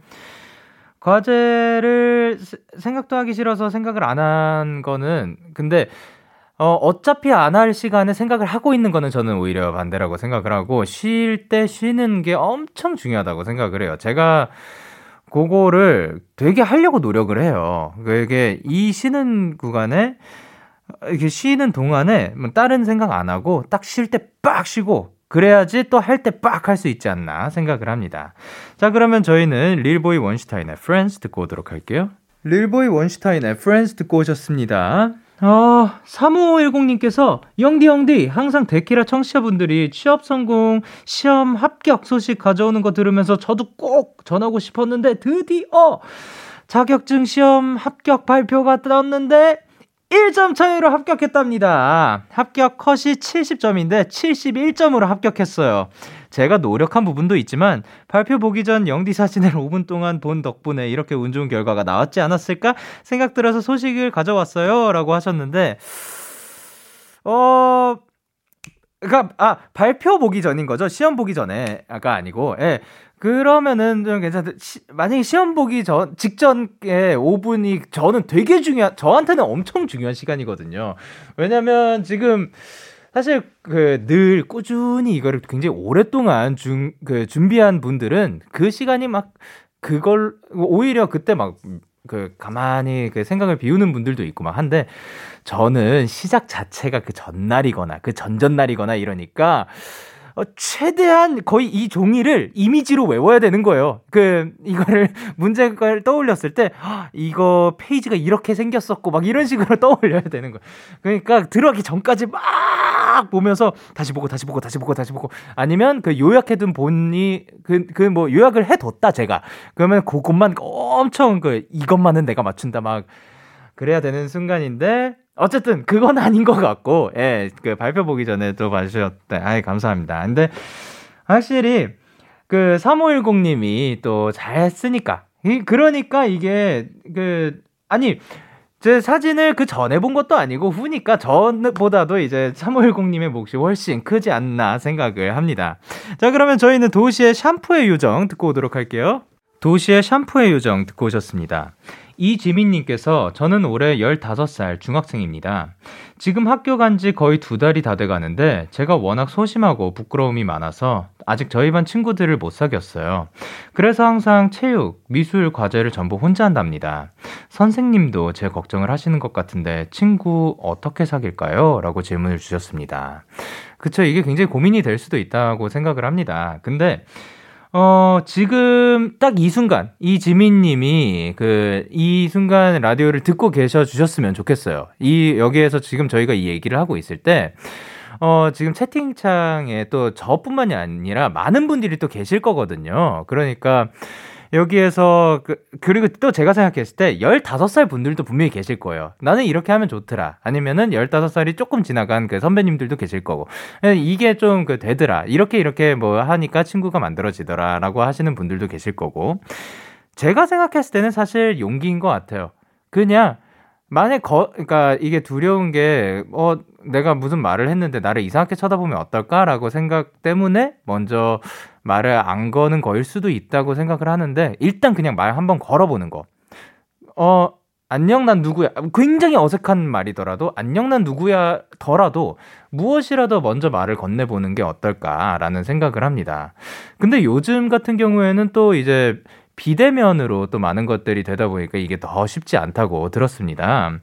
과제를 세- 생각도 하기 싫어서 생각을 안 한 거는 근데 어, 어차피 안 할 시간에 생각을 하고 있는 거는 저는 오히려 반대라고 생각을 하고 쉴 때 쉬는 게 엄청 중요하다고 생각을 해요. 제가 그거를 되게 하려고 노력을 해요. 이게 이 쉬는 구간에 이렇게 쉬는 동안에 뭐 다른 생각 안 하고 딱 쉴 때 빡 쉬고 그래야지 또 할 때 빡 할 수 있지 않나 생각을 합니다. 자, 그러면 저희는 릴보이 원슈타인의 Friends 듣고 오도록 할게요. 릴보이 원슈타인의 Friends 듣고 오셨습니다. 어, 3510님께서, 영디, 영디, 항상 데키라 청취자분들이 취업 성공, 시험 합격 소식 가져오는 거 들으면서 저도 꼭 전하고 싶었는데, 드디어! 자격증 시험 합격 발표가 떴는데 1점 차이로 합격했답니다. 합격 컷이 70점인데 71점으로 합격했어요. 제가 노력한 부분도 있지만 발표 보기 전 영디 사진을 5분 동안 본 덕분에 이렇게 운 좋은 결과가 나왔지 않았을까 생각 들어서 소식을 가져왔어요. 라고 하셨는데, 어, 그니까, 아, 발표 보기 전인 거죠? 시험 보기 전에가 아니고, 예. 그러면은 좀 괜찮은데, 시- 만약에 시험 보기 전, 직전에 5분이 저는 되게 중요한, 저한테는 엄청 중요한 시간이거든요. 왜냐면 지금, 사실 그 늘 꾸준히 이거를 굉장히 오랫동안 중, 그 준비한 분들은 그 시간이 막 그걸, 오히려 그때 막 그 가만히 그 생각을 비우는 분들도 있고 막 한데 저는 시작 자체가 그 전날이거나 그 전전날이거나 이러니까 어, 최대한 거의 이 종이를 이미지로 외워야 되는 거예요. 그 이거를 문제를 떠올렸을 때 아, 이거 페이지가 이렇게 생겼었고 막 이런 식으로 떠올려야 되는 거예요. 그러니까 들어가기 전까지 막 보면서 다시 보고 다시 보고 다시 보고 다시 보고. 아니면 그 요약해둔 본이 그 그 뭐 요약을 해뒀다 제가. 그러면 그것만 엄청 그 이것만은 내가 맞춘다 막 그래야 되는 순간인데 어쨌든 그건 아닌 것 같고 예 그 발표 보기 전에 또 봐주셨대 아이 감사합니다. 근데 확실히 그 3510님이 또 잘했으니까. 이 그러니까 이게 그 아니 제 사진을 그 전에 본 것도 아니고 후니까 전보다도 이제 3510님의 몫이 훨씬 크지 않나 생각을 합니다. 자, 그러면 저희는 도시의 샴푸의 요정 듣고 오도록 할게요. 도시의 샴푸의 요정 듣고 오셨습니다. 이지민님께서 저는 올해 15살 중학생입니다. 지금 학교 간 지 거의 두 달이 다 돼 가는데 제가 워낙 소심하고 부끄러움이 많아서 아직 저희 반 친구들을 못 사귀었어요. 그래서 항상 체육, 미술 과제를 전부 혼자 한답니다. 선생님도 제 걱정을 하시는 것 같은데 친구 어떻게 사귈까요? 라고 질문을 주셨습니다. 그쵸, 이게 굉장히 고민이 될 수도 있다고 생각을 합니다. 근데 어, 지금 딱 이 순간, 이 지민 님이 그, 이 순간 라디오를 듣고 계셔 주셨으면 좋겠어요. 이, 여기에서 지금 저희가 이 얘기를 하고 있을 때, 어, 지금 채팅창에 또 저뿐만이 아니라 많은 분들이 또 계실 거거든요. 그러니까, 여기에서 그, 그리고 또 제가 생각했을 때 15살 분들도 분명히 계실 거예요. 나는 이렇게 하면 좋더라. 아니면은 15살이 조금 지나간 그 선배님들도 계실 거고. 예, 이게 좀 그 되더라. 이렇게 이렇게 뭐 하니까 친구가 만들어지더라라고 하시는 분들도 계실 거고. 제가 생각했을 때는 사실 용기인 것 같아요. 그냥 만약 거 그러니까 이게 두려운 게 어 내가 무슨 말을 했는데 나를 이상하게 쳐다보면 어떨까라고 생각 때문에 먼저 말을 안 거는 거일 수도 있다고 생각을 하는데 일단 그냥 말 한번 걸어보는 거. 어 안녕 난 누구야. 굉장히 어색한 말이더라도 안녕 난 누구야 더라도 무엇이라도 먼저 말을 건네보는 게 어떨까라는 생각을 합니다. 근데 요즘 같은 경우에는 또 이제 비대면으로 또 많은 것들이 되다 보니까 이게 더 쉽지 않다고 들었습니다.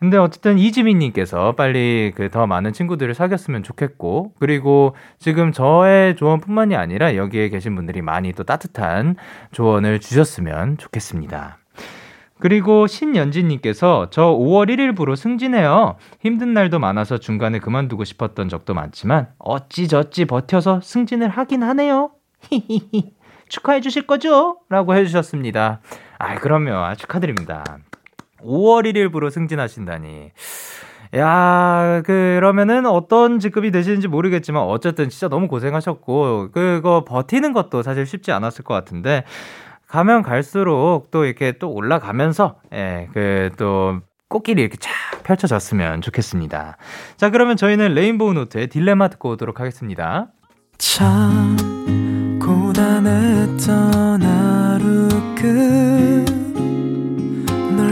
근데 어쨌든 이지민님께서 빨리 그 더 많은 친구들을 사귀었으면 좋겠고, 그리고 지금 저의 조언뿐만이 아니라 여기에 계신 분들이 많이 또 따뜻한 조언을 주셨으면 좋겠습니다. 그리고 신연진님께서 저 5월 1일부로 승진해요. 힘든 날도 많아서 중간에 그만두고 싶었던 적도 많지만 어찌저찌 버텨서 승진을 하긴 하네요. 히히히. 축하해 주실 거죠? 라고 해주셨습니다. 아, 그럼요. 축하드립니다. 5월 1일부로 승진하신다니. 야, 그러면은 어떤 직급이 되시는지 모르겠지만 어쨌든 진짜 너무 고생하셨고 그거 버티는 것도 사실 쉽지 않았을 것 같은데 가면 갈수록 또 이렇게 또 올라가면서 예, 그 또 꽃길이 이렇게 쫙 펼쳐졌으면 좋겠습니다. 자, 그러면 저희는 레인보우 노트의 딜레마 듣고 오도록 하겠습니다. 참 고단했던 하루 끝널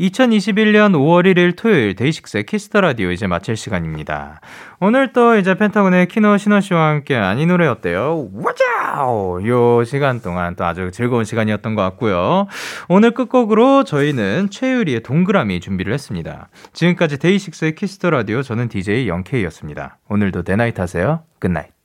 2021년 5월 1일 토요일 DAY6의 Kiss the Radio 이제 마칠 시간입니다. 오늘 또 이제 펜타곤의 키노 신호 씨와 함께한 이 노래 어때요? 와자오! 요 시간 동안 또 아주 즐거운 시간이었던 것 같고요. 오늘 끝곡으로 저희는 최유리의 동그라미 준비를 했습니다. 지금까지 DAY6의 Kiss the Radio 저는 DJ 영케이였습니다. 오늘도 대나잇 하세요. Good night.